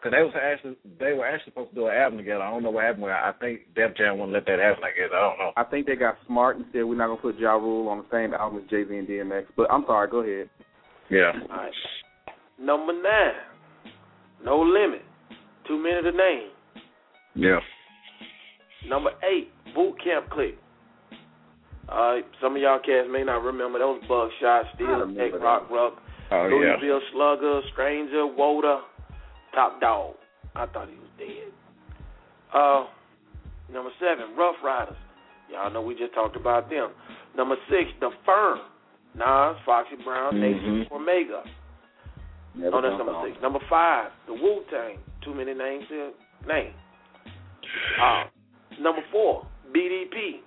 Because they was actually they were actually supposed to do an album together. I don't know what happened. With, I think Def Jam wouldn't let that happen. I guess I don't know. I think they got smart and said we're not gonna put Ja Rule on the same album as Jay Z and DMX. But I'm sorry, go ahead. Yeah. All right. Number nine, No Limit. Too many to name. Yeah. Number eight, Boot Camp Clik. Uh, some of y'all cats may not remember those Buckshot, I Steel, Tech. Rock, Rock, Oh yeah. Louieville Sluggah, Stranger, Woda, Top Dog. I thought he was dead. Uh, number seven, Ruff Ryders. Y'all know we just talked about them. Number six, The Firm. Nas, Foxy Brown, Nation, Omega. Never Oh, that's number six. Number five, the Wu Tang. Too many names here. Name. Uh, number four, BDP.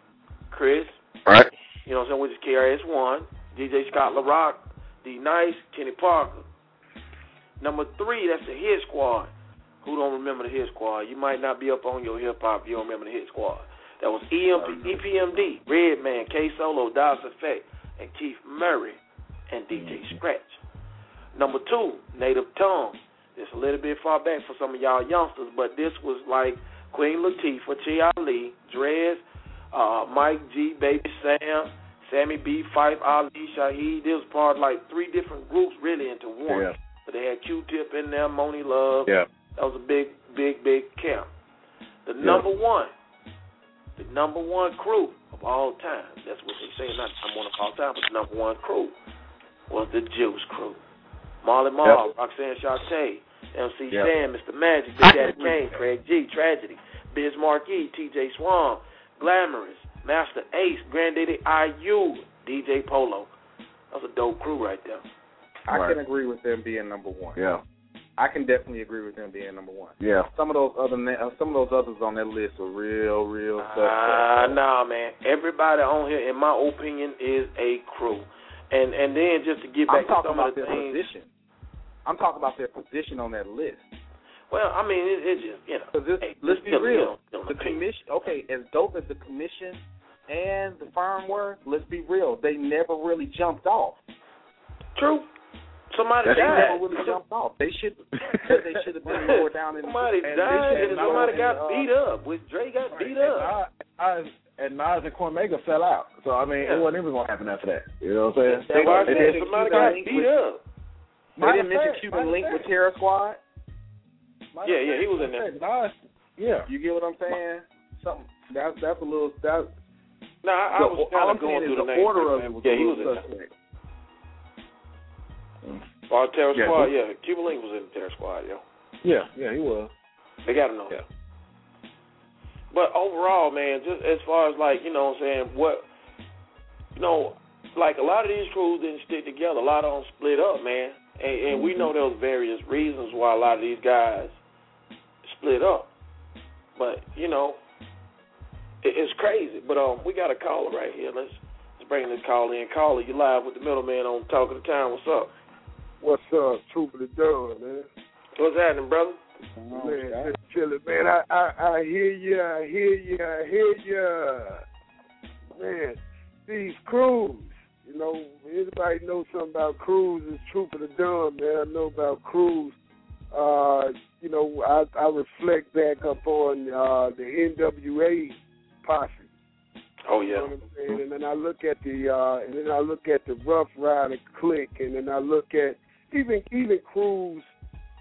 Chris. Right. You know what I'm saying? Which is KRS One. DJ Scott LaRock. D Nice. Kenny Parker. Number three, that's the Hit Squad. Who don't remember the Hit Squad? You might not be up on your hip hop if you don't remember the Hit Squad. That was EMP, EPMD, Redman, K Solo, Das EFX, and Keith Murray, and DJ Scratch. Number two, Native Tongue. It's a little bit far back for some of y'all youngsters, but this was like Queen Latifah, Chia Lee, Dres, uh, Mike G, Baby Sam, Sammy B, Phife, Ali, Shaheed. This was part of like three different groups really into one. Yeah. But they had Q-Tip in there, Monie Love. Yeah. That was a big, big, big camp. The number one, the number one crew of all time. That's what they say. Not number one of all time, but the number one crew was the Juice Crew. Marley Marl, Roxanne Shante, MC Yep. Sam, Mr. Magic, Big Daddy Kane. Craig G, Tragedy, Biz Markie, TJ Swan, Glamorous, Masta Ace, Granddaddy IU, DJ Polo. That was a dope crew right there. I Right. can agree with them being number one. Yeah. I can definitely agree with them being number one. Yeah. Some of those other na- uh, some of those others on that list are real, real Ah, suspect. nah, man. Everybody on here, in my opinion, is a crew. And and then just to get I'm back to talking some about of the their things. position. I'm talking about their position on that list. Well, I mean, it, it just you know. Because this, hey, let's be still- real. still The commission, okay, as dope as the commission and the firm were, let's be real, they never really jumped off. True. Somebody They died. never really jumped off. They should, they should have been lower down in. Somebody and died they and somebody and, got uh, beat up. Which Dre got beat up. And Nas, and Nas and Cormega fell out. So I mean, Yeah. it wasn't even gonna happen after that. You know what I'm saying? That's why They- said they- somebody got beat with- up. They didn't mention Cuban fact, Link matter with Terror Squad. fact, Yeah, yeah, he was in there. Nas, yeah. You get what I'm saying? Something that's that's a little that's No, I, I was kind of going through the the names. order of yeah, he was little suspect. Oh, Terror Yeah, Squad, yeah. Cuban Link was in the Terror Squad, yeah. Yeah, yeah, he was. They got to know. Yeah. But overall, man, just as far as like, you know what I'm saying, what you know, like a lot of these crews didn't stick together. A lot of them split up, man. And, and we know there was various reasons why a lot of these guys split up. But, you know, it, it's crazy. But um we got a caller right here. Let's let's bring this call in. Caller, you live with the middleman on Talk of the Town. What's up? What's up, Troop of the Dog, man? What's happening, brother? Man, just chilling, man. I, I I hear you, I hear you, I hear you. Man, these crews, you know, anybody know something about crews It's Troop of the Dumb, man. I know about crews. Uh, you know, I I reflect back up on uh the NWA posse. Oh yeah. You know what I'm saying? And then I look at the uh and then I look at the Ruff Ryder clique and then I look at even even crews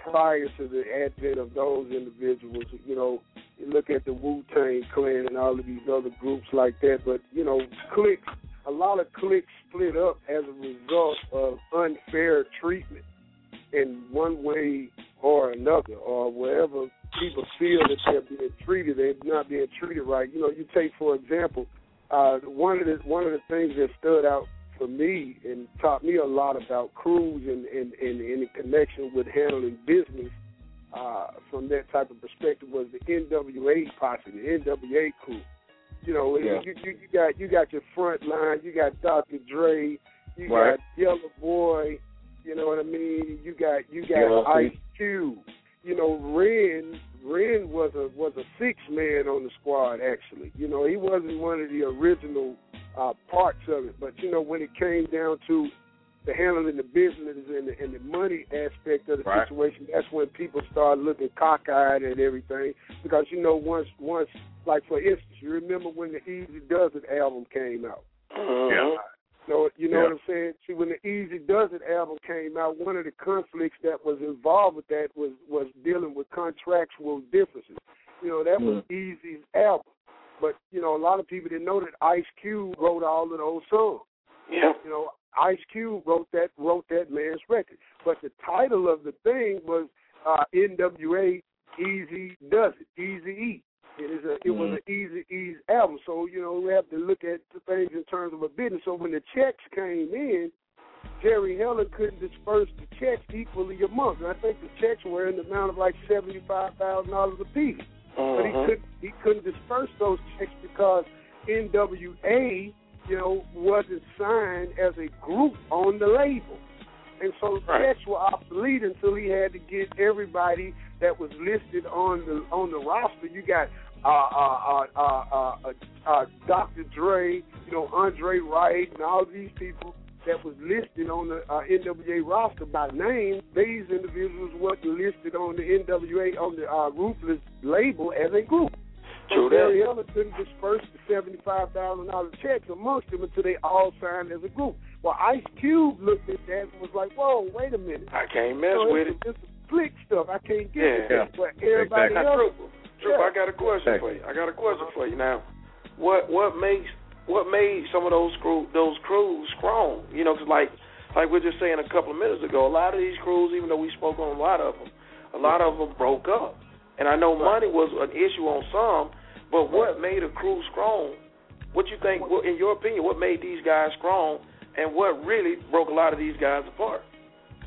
prior to the advent of those individuals, you know, you look at the Wu Tang Clan and all of these other groups like that, but you know, cliques a lot of cliques split up as a result of unfair treatment in one way or another, or wherever people feel that they're being treated, they're not being treated right. You know, you take for example, uh, one of the one of the things that stood out for me and taught me a lot about crews and and, and, and in connection with handling business uh, from that type of perspective was the NWA posse, the NWA crew. You know, Yeah. you, you you got you got your front line, you got Dr. Dre, you Right. got Yella Boy, you know what I mean? You got you got Yellow Ice Cube. You know, Ren Ren was a was a six man on the squad actually. You know, he wasn't one of the original uh parts of it. But you know, when it came down to the handling the business and the, and the money aspect of the Right. situation, that's when people started looking cockeyed at everything. Because you know, once once like for instance, you remember when the Eazy-Duz-It album came out. Mhm. So you know Yeah. what I'm saying? See, when the Eazy-Duz-It album came out, one of the conflicts that was involved with that was was dealing with contractual differences. You know, that was Eazy's album, but you know, a lot of people didn't know that Ice Cube wrote all of those songs. Yeah. You know, Ice Cube wrote that wrote that man's record, but the title of the thing was uh, NWA Easy Does It, Easy E. It is a it was an Eazy-E's album, so you know we have to look at the things in terms of a business. So when the checks came in, Jerry Heller couldn't disperse the checks equally amongst. And I think the checks were in the amount of like seventy five thousand dollars a piece. But he Mhm. couldn't he couldn't disperse those checks because NWA, you know, wasn't signed as a group on the label. And so Right. checks were obsolete until he had to get everybody that was listed on the on the roster. You got uh uh uh uh uh, uh, uh Dr. Dre, you know, Andre Wright and all these people that was listed on the uh, NWA roster by name. These individuals weren't listed on the NWA on the uh, Ruthless label as a group. True So Barry that. Heller couldn't disperse the seventy-five thousand dollar checks amongst them until they all signed as a group. Well, Ice Cube looked at that and was like, "Whoa, wait a minute! I can't mess So with it's, it. it's slick stuff. I can't get Yeah. with that." But everybody Now, else, Trooper, Trooper, Yeah. I got a question Hey. for you. I got a question for you now. What what makes what made some of those crew those crews strong? You know, 'cause like like we are just saying a couple of minutes ago, a lot of these crews, even though we spoke on a lot of them, a lot of them broke up. And I know money was an issue on some, but what made a crew strong? What you think? What, in your opinion, what made these guys strong, and what really broke a lot of these guys apart?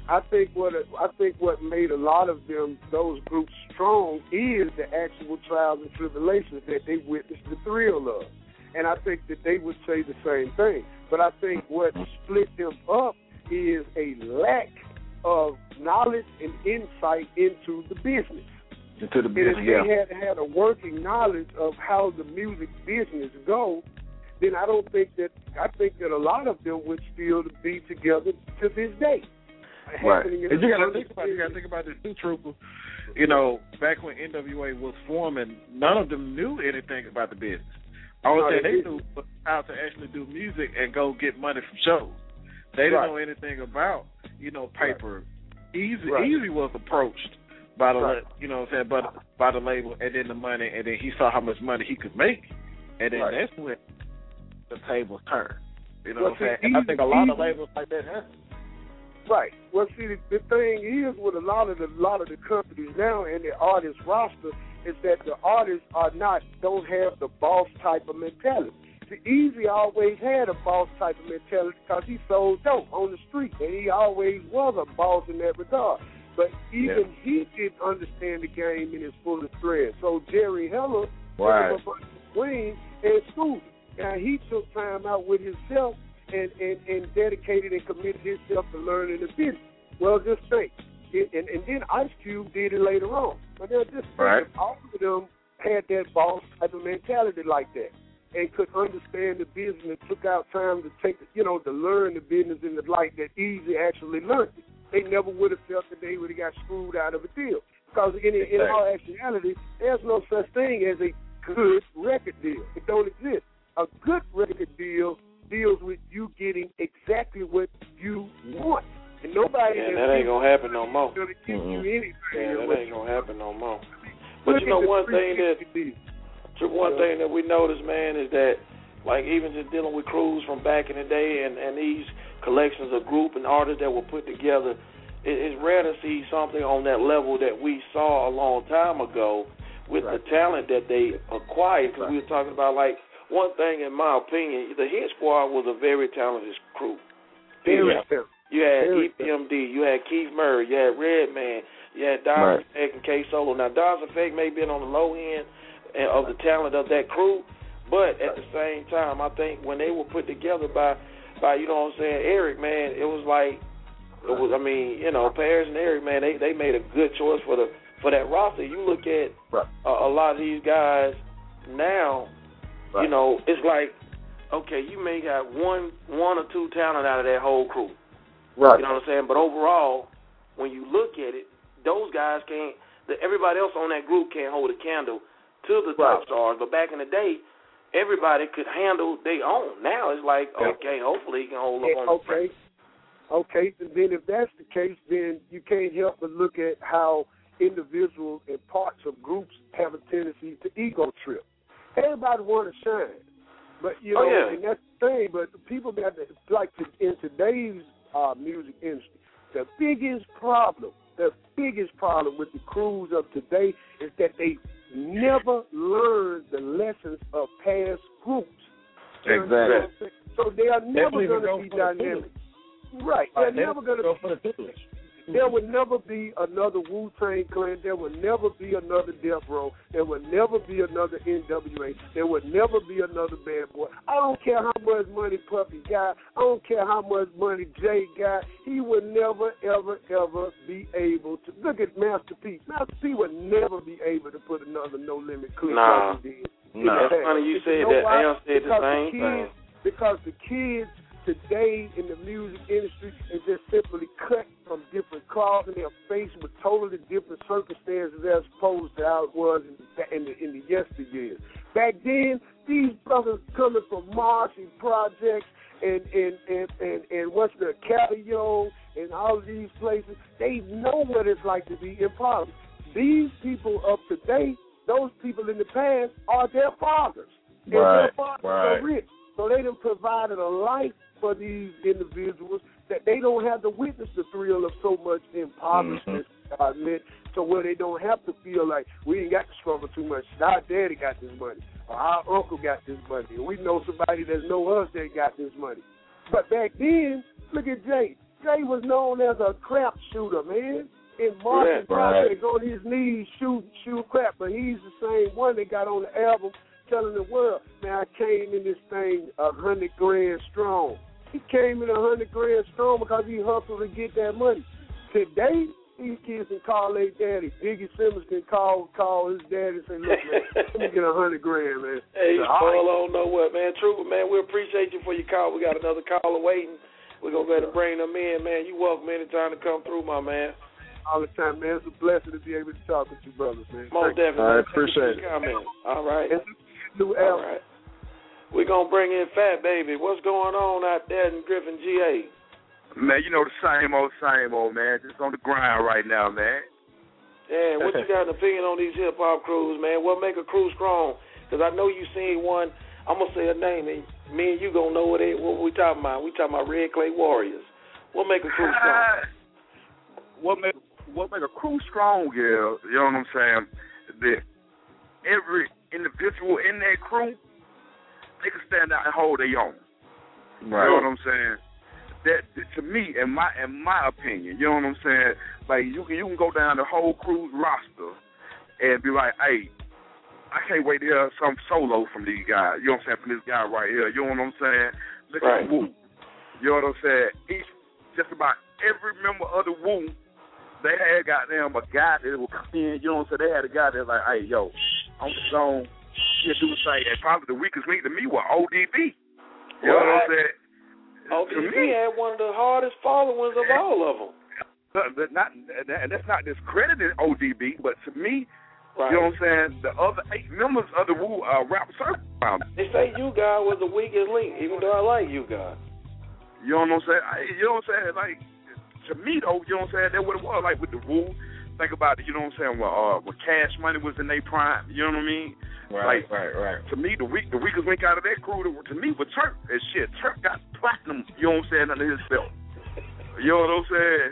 I think what I think what made a lot of them those groups strong is the actual trials and tribulations that they witnessed the thrill of, and I think that they would say the same thing. But I think what split them up is a lack of knowledge and insight into the business. Into the business, And if they yeah. had had a working knowledge of how the music business go, then I don't think that I think that a lot of them would still be together to this day. Right. And you gotta think about you gotta think about this too, Trooper. You know, back when NWA was forming, none of them knew anything about the business. All No, they they knew was how to actually do music and go get money from shows. They didn't Right. know anything about, you know, paper. Eazy Right. Eazy was approached by the Right. you know what I'm saying, by the, by the label and then the money and then he saw how much money he could make. And then Right. that's when the tables turned. You know Well, what I'm saying? And I think a lot of labels like that have. Right. Well, see, the, the thing is with a lot of the lot of the companies now and the artist roster is that the artists are not don't have the boss type of mentality. The Eazy always had a boss type of mentality because he sold dope on the street, and he always was a boss in that regard. But even he didn't understand the game in its fullest thread. So Jerry Heller Right. took him between and schooled him. Now he took time out with himself and, and, and dedicated and committed himself to learning the business. Well, just think. It, and, and then Ice Cube did it later on. But now just Right. if all of them had that boss type of mentality like that and could understand the business took out time to take, you know, to learn the business in the light that Eazy actually learned it. They never would have felt that they would have got screwed out of a deal. Because in, in all actuality, there's no such thing as a good record deal. It don't exist. a good record deal deals with you getting exactly what you want. And nobody Yeah, that ain't gonna happen no more. gonna give you anything. Yeah, that that ain't gonna happen no more. But you know one thing that 360 So one thing that we noticed, man, is that like even just dealing with crews from back in the day and and these collections of group and artists that were put together, it, it's rare to see something on that level that we saw a long time ago with the talent that they acquired. Because we were talking about like one thing, in my opinion, the Hit Squad was a very talented crew. Very Yeah. talented. You had EPMD, you had Keith Murray, you had Redman, you had Dodge Right. Effect and K Solo. Now Dodge Effect may have been on the low end of the talent of that crew, but at the same time, I think when they were put together by, by you know what I'm saying, Eric, man, it was like, it was. I mean, you know, Parrish and Eric, man, they they made a good choice for the for that roster. You look at a, a lot of these guys now, you know, it's like, okay, you may got one one or two talent out of that whole crew. Right. You know what I'm saying? But overall, when you look at it, those guys can't. The, everybody else on that group can't hold a candle to the top stars. But back in the day, everybody could handle their own. Now it's like, Yeah. okay, hopefully he can hold up Yeah, on the okay. Okay, and then if that's the case, then you can't help but look at how individuals and parts of groups have a tendency to ego trip. Everybody want to shine, but you oh, know, Oh, yeah. and that's the thing. But the people got to, like to, in today's uh, music industry, the biggest problem, the biggest problem with the crews of today is that they never learn the lessons of past groups. You understand what I'm saying? So they are never going to be dynamic. Right. Right, They're never going to go for the tutelage. There will never be another Wu Tang Clan. There will never be another Death Row. There will never be another NWA. There will never be another Bad Boy. I don't care how much money Puffy got. I don't care how much money Jay got. He will never, ever, ever be able to look at Master P. Master P would never be able to put another No Limit clip Nah. like he did. Nah. It's funny you said know that. why? Al said the Because same kids, thing. Because the kids today in the music industry is just simply cut from different cloths and they're faced with totally different circumstances as opposed to how it was in the, in the, in the yesteryears. Back then, these brothers coming from Martian projects and and and and, and what's the Calio and all of these places, they know what it's like to be in poverty. These people of today, those people in the past, are their fathers. And their fathers right. are rich. So they done provided a life for these individuals that they don't have to witness the thrill of so much impoverishment, uh, meant, so where they don't have to feel like we ain't got to struggle too much. Our daddy got this money, or our uncle got this money, or we know somebody that know us that got this money. But back then, look at Jay. Jay was known as a crap shooter, man. In Martin Yeah, right. On his knees shooting, shoot crap, but he's the same one that got on the album telling the world, man, I came in this thing a hundred grand strong. He came in a hundred grand strong because he hustled to get that money. Today, these kids can call their daddy. Biggie Simmons can call call his daddy and say, look, man, let me get a hundred grand, man. Hey, Say, "All right." Paul, I don't know what, man. True, man, we appreciate you for your call. We got another caller waiting. We're going to go ahead and bring them in, man. You welcome anytime to come through, my man. all the time, man. It's a blessing to be able to talk with you, brothers, man. Most Thank you. definitely. Thank you for your comment. All right. New All right. We're going to bring in Fat Baby. What's going on out there in Griffin, GA? Man, you know the same old, same old, man. Just on the grind right now, man. Yeah, what you got an opinion on these hip hop crews, man? What make a crew strong? Because I know you seen one. I'm gonna say a name, and me and you gonna know what it, what we talking about. We talking about Red Clay Warriors. What make a crew strong? what make what make a crew strong, yeah, you know what I'm saying? That every individual in that crew, they can stand out and hold their own. Right. You know what I'm saying? That to me, in my in my opinion, you know what I'm saying? Like you can you can go down the whole crew's roster and be like, hey, I can't wait to hear some solo from these guys. You know what I'm saying? From this guy right here. You know what I'm saying? Look Right. at Wu. You know what I'm saying? Each just about every member of the Wu, they had goddamn a guy that would come in. You know what I'm saying? They had a guy that's like, hey, yo, I'm the zone. He'll do the thing. And probably the weakest link to me was ODB. You know what I'm saying? ODB To me- had one of the hardest followings of all of them. But, not, and that's not discrediting ODB, but to me, Right. You know what I'm saying? The other eight members of the Wu uh, rap circle. They say U-God was the weakest link, even though I like U-God. You know what I'm saying? I, you know what I'm saying? Like to me though, you know what I'm saying? That's what it was. Like with the Wu, think about it. You know what I'm saying? Well, uh, when Cash Money was in their prime, you know what I mean? Right, like, right, right. To me, the weak, the weakest link out of that crew, to, to me, was Turk. And shit, Turk got platinum. You know what I'm saying? Under himself. You know what I'm saying?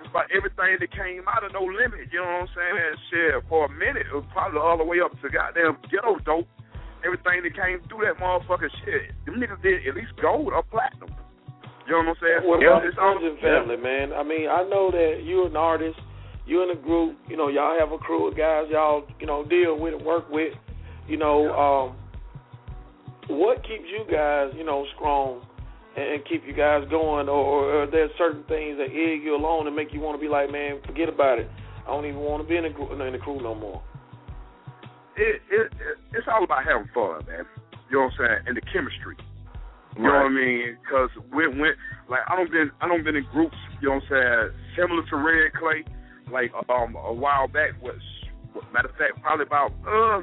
Just about everything that came out of No Limit. You know what I'm saying? And Shit, for a minute, it was probably all the way up to goddamn ghetto dope. Everything that came through that motherfucker shit, them niggas did at least gold or platinum. You know what I'm saying? What Yeah, about the it's all- family, man? I mean, I know that you're an artist, you're in a group, you know, y'all have a crew of guys y'all, you know, deal with and work with. You know, um, what keeps you guys, you know, strong and, and keep you guys going, or, or are there certain things that egg you along and make you want to be like, man, forget about it. I don't even want to be in the in the crew no more. it, it, it it's all about having fun, man. You know what I'm saying? And the chemistry. You know what I mean? Because when when like I don't been I don't been in groups. You know what I'm saying? Similar to Red Clay, like um a while back was matter of fact probably about uh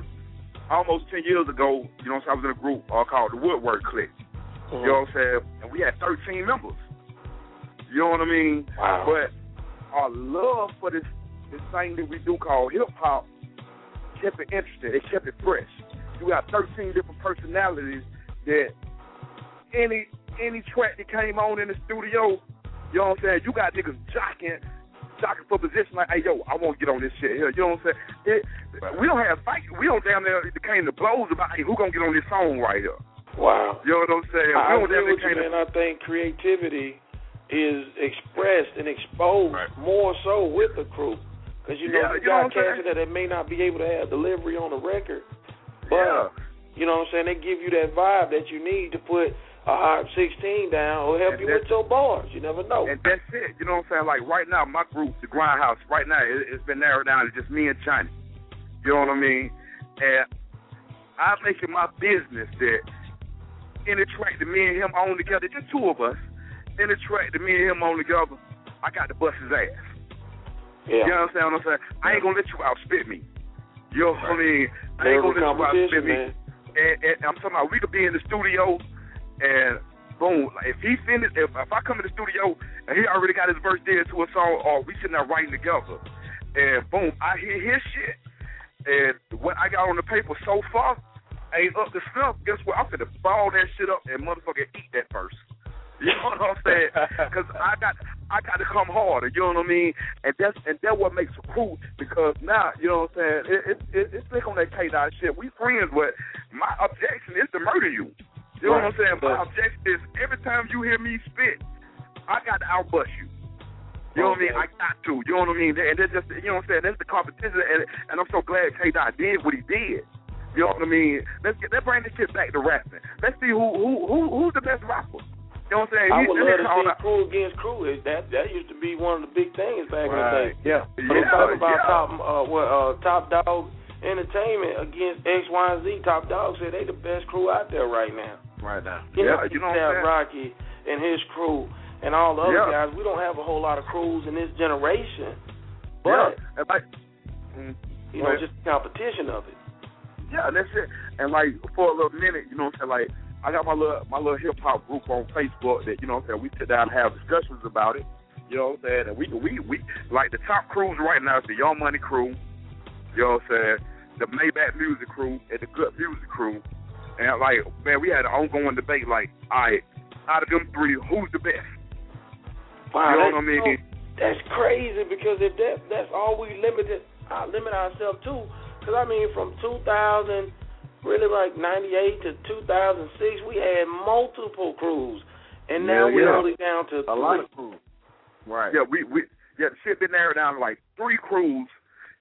almost ten years ago. You know what I'm saying? I was in a group uh, called the Woodwork Clique. You know what I'm saying? And we had 13 members. You know what I mean? Wow. But our love for this this thing that we do called hip hop kept it interesting. It kept it fresh. You got 13 different personalities that any any track that came on in the studio, you know what I'm saying? You got niggas jocking, jocking for position like, hey yo, I want to get on this shit here. You know what I'm saying? It, we don't have fight. We don't damn near came to blows about hey, who gonna get on this song right here. Wow. You know what I'm saying? I we don't agree with you, came to man. I think creativity is expressed and exposed more so with the crew. Because, you know, Yeah, you you got cats that they may not be able to have delivery on the record, but, you know what I'm saying, they give you that vibe that you need to put a hot 16 down or help And you with your bars. You never know. And that's it. You know what I'm saying? Like right now, my group, the Grindhouse, right now it, it's been narrowed down to just me and Johnny. You know what I mean? And I make it my business that any track that me and him own together, just two of us, any track that me and him own together, I got to bust his ass. Yeah. You understand what I'm saying? I ain't gonna let you outspit me. You know what I mean? I ain't gonna let you outspit me. And, and I'm talking about we could be in the studio and boom, like if he finished if, if I come in the studio and he already got his verse there to a song or we sitting there writing together and boom, I hear his shit and what I got on the paper so far ain't up to snuff, guess what? I'm gonna ball that shit up and motherfucker eat that verse. You know what I'm saying? Because I got I got to come harder. You know what I mean? And that's and that's what makes it cool. Because now you know what I'm saying. It, it, it, it's like on that K dot shit. We friends, but my objection is to murder you. You know what I'm saying? My objection is every time you hear me spit, I got to outbust you. You know what I mean? I got to. You know what I mean? And that's just you know what I'm saying. That's the competition, and and I'm so glad K dot did what he did. You know what I mean? Let's get let's bring this shit back to rapping. Let's see who who who who's the best rapper. You know what I'm saying? I He- would this love nigga to see crew against crew. It- That that used to be one of the big things back in the day. Yeah. But I'm Yeah, talking about yeah. top uh, what uh, Top Dawg Entertainment against X Y and Z. Top Dog said they the best crew out there right now. Right now. You Yeah, know, you know what have I'm saying? Rocky and his crew and all the other Yeah. guys. We don't have a whole lot of crews in this generation, but like, mm, you know, just the competition of it. Yeah, that's it. And like for a little minute, you know what I'm saying? Like I got my little my little hip hop group on Facebook that you know what I'm saying. We sit down and have discussions about it. You know what I'm saying? And we we we like the top crews right now is the Young Money crew. You know what I'm saying? The Maybach Music crew and the G.O.O.D. Music crew. And like man, we had an ongoing debate. Like, all right, out of them three, who's the best? Wow, you know that's, what I mean? so- that's crazy because if that that's all we limited, I limit ourselves to. Because I mean, from 2000, really like 98 to 2006, we had multiple crews, and now Yeah, we're yeah. only down to A three. lot of crews. Right. Yeah, we we yeah, the shit been narrowed down to like three crews.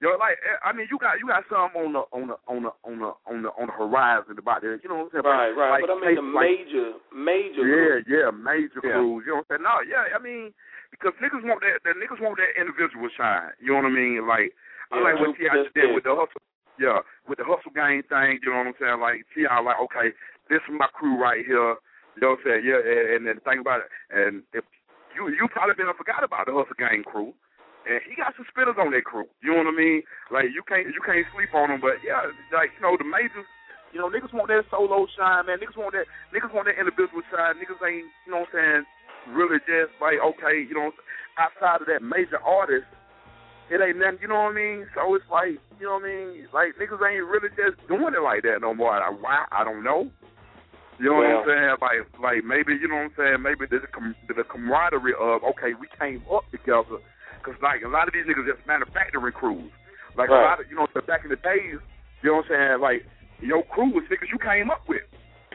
Know, like eh, I mean, you got you got some on the on the on the on the on the on the horizon about there. You know what I'm saying? Right, right. Like, but I mean the like- major, major. Yeah, crews. yeah, major Yeah. crews. You know what I'm saying? No, yeah, I mean, because niggas want that, the niggas want that individual shine. You know what I mean? Like, I like what. T.I. just did with the hustle. Yeah, with the hustle gang thing. You know what I'm saying? Like T.I. like, okay, this is my crew right here. You know what I'm saying? Yeah, and, and then think about it. And if you you probably been forgot about the hustle gang crew. And he got some spitters on that crew. You know what I mean? Like you can't you can't sleep on them, But yeah, like you know the majors. You know niggas want that solo shine, man. Niggas want that niggas want that individual shine. Niggas ain't you know what I'm saying really just like okay, you know outside of that major artist. It ain't nothing, you know what I mean? So it's like, you know what I mean? Like niggas ain't really just doing it like that no more. Like, why? I don't know. You know Well- what I'm saying? Like, like maybe you know what I'm saying? Maybe there's a com- the camaraderie of okay, we came up together because like a lot of these niggas just manufacturing crews. Like a lot of you know back in the days, you know what I'm saying? Like your crew was niggas you came up with.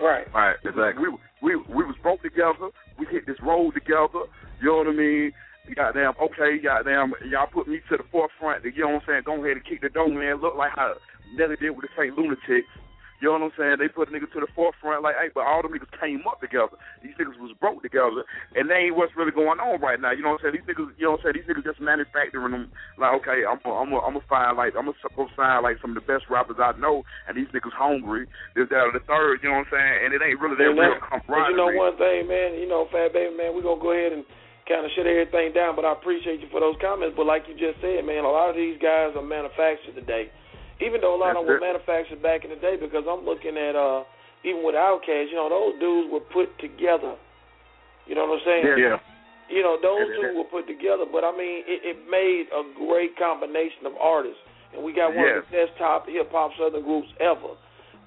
Right. Right. Exactly. We we we was broke together. We hit this road together. You know what I mean? Goddamn. Okay. Goddamn. Y'all put me to the forefront. You know what I'm saying? Go ahead and kick the door, man. Look like how Nelly did with the St. Lunatics. You know what I'm saying? They put a nigga to the forefront, like, hey, but all them niggas came up together. These niggas was broke together, and they ain't what's really going on right now. You know what I'm saying? These niggas, you know what I'm saying? These niggas just manufacturing them. Like, okay, I'm, I'm, I'm gonna find like, I'm gonna go sign like some of the best rappers I know, and these niggas hungry. This, that, or the third. You know what I'm saying? And it ain't really that real camaraderie. You know one thing, man. You know, Fat Baby, man. We gonna go ahead and kind of shut everything down. But I appreciate you for those comments. But like you just said, man, a lot of these guys are manufactured today. Even though a lot of them were manufactured back in the day, because I'm looking at uh even with Outkast, you know, those dudes were put together. You know what I'm saying? Yeah. You know, those Yeah, two were put together, but I mean, it, it made a great combination of artists, and we got one of the best top hip hop southern groups ever.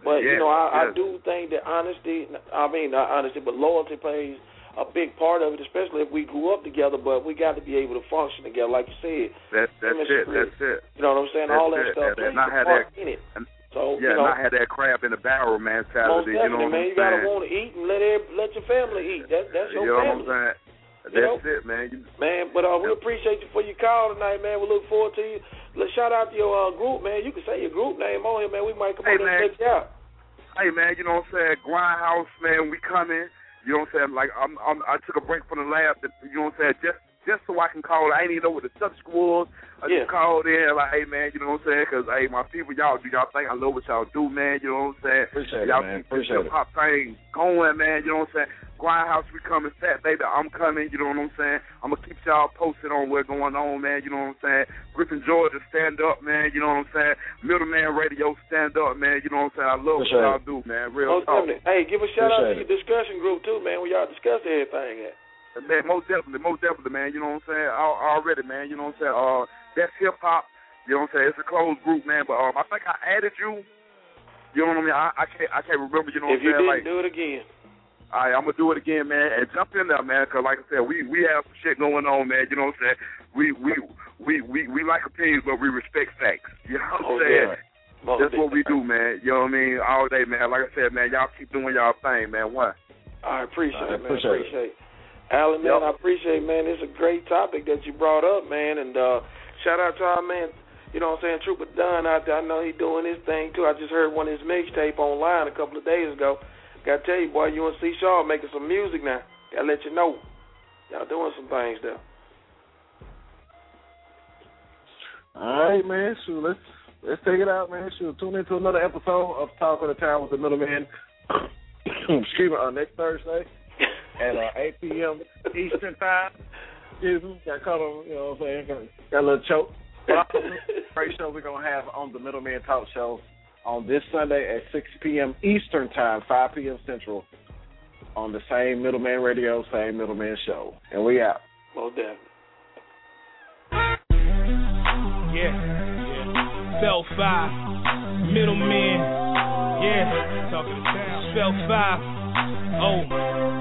But you know, I, I do think that honesty, I mean not honesty, but loyalty plays a big part of it, especially if we grew up together. But we got to be able to function together, like you said. That, that's it. That's it. You know what I'm saying? That's All that it. stuff And, and not have part that. in it. And, So yeah, you know, not have that crab in the barrel most mentality. You know what man. I'm You gotta want to eat and let every, let your family eat. That that's your you know family. what I'm saying? You know? That's it, man. You, Man, but uh, we appreciate you for your call tonight, man. We look forward to you. Let's shout out to your uh, group, man. You can say your group name on here, man. We might come Hey, on man. and check you out. hey man, you know what I'm saying? Grindhouse, man, we coming. You know what I'm saying? Like I'm, I'm I took a break from the lab. You know what I'm saying? Just just so I can call. I ain't even know what the subject was. I Yeah. just called in like, hey man, you know what I'm saying? 'Cause hey, my people, y'all do y'all think I love what y'all do, man. You know what I'm saying? Appreciate it, y'all man. keep this Appreciate it. hip hop thing going, man. You know what I'm saying? Grindhouse, we coming. Fat baby, I'm coming. You know what I'm saying? I'm gonna keep y'all posted on what's going on, man. You know what I'm saying? Griffin Georgia, stand up, man. You know what I'm saying? Middleman Radio, stand up, man. You know what I'm saying? I love Appreciate what y'all do, man. Real Most talk. Hey, give a shout out to your discussion group too, man. Where y'all discuss everything at. Man, most definitely, most definitely, man. You know what I'm saying? Already, man. You know what I'm saying? Uh, that's hip hop. You know what I'm saying? It's a closed group, man. But um, I think I added you. You know what I mean? I, I can't, I can't remember. You know what you I'm saying? didn't like, do it again. all right, I'm gonna do it again, man, and jump in there, man. Cause like I said, we we have some shit going on, man. You know what I'm saying? We we we we we like opinions, but we respect facts. You know what I'm Most saying? definitely. Most That's what we do, man. You know what I mean? All day, man. Like I said, man, y'all keep doing y'all thing, man. One. I appreciate I it, man. appreciate it. Alan, man, Yep. I appreciate, man. It's a great topic that you brought up, man. And uh shout out to our man, you know what I'm saying, Trooper Dunn out there. I know he doing his thing too. I just heard one of his mixtape online a couple of days ago. Gotta tell you, boy, UNC Shaw making some music now. Gotta let you know. Y'all doing some things there. All right, man. Shoot, let's let's take it out, man. Shoot, tune into another episode of Talk of the Town with the Middleman. Excuse me, uh, next Thursday at uh, 8 p.m. Eastern Time. Excuse me, got caught on, you know what I'm saying? Got, got a little choke. But great show we're gonna have on the Middleman Talk Show on this Sunday at 6 p.m. Eastern Time, 5 p.m. Central, on the same Middleman Radio, same Middleman Show, and we out. Well done. Yeah, yeah. Fell five, middleman. Yeah, talking to town. Fell five. Oh,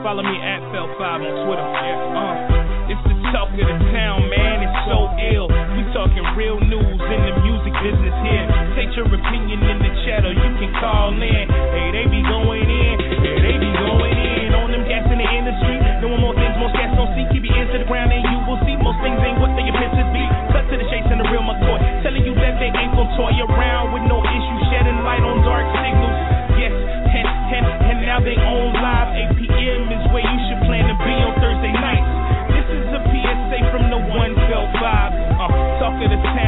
follow me at Fell five on Twitter. Yeah, uh. It's the talk of the town, man. It's so ill. We talking real news in the music business here. Take your opinion in the chat or you can call in. Hey, they be going in. Yeah, they be going in on them gas in the industry. Doing more things most cats don't see. Keep your ears to the ground and you will see most things ain't what they appear to be. Cut to the chase and the real McCoy. Telling you that they ain't gon' toy around with no issue. Shedding light on dark signals. Yes, and, and, and now they on live. Of the town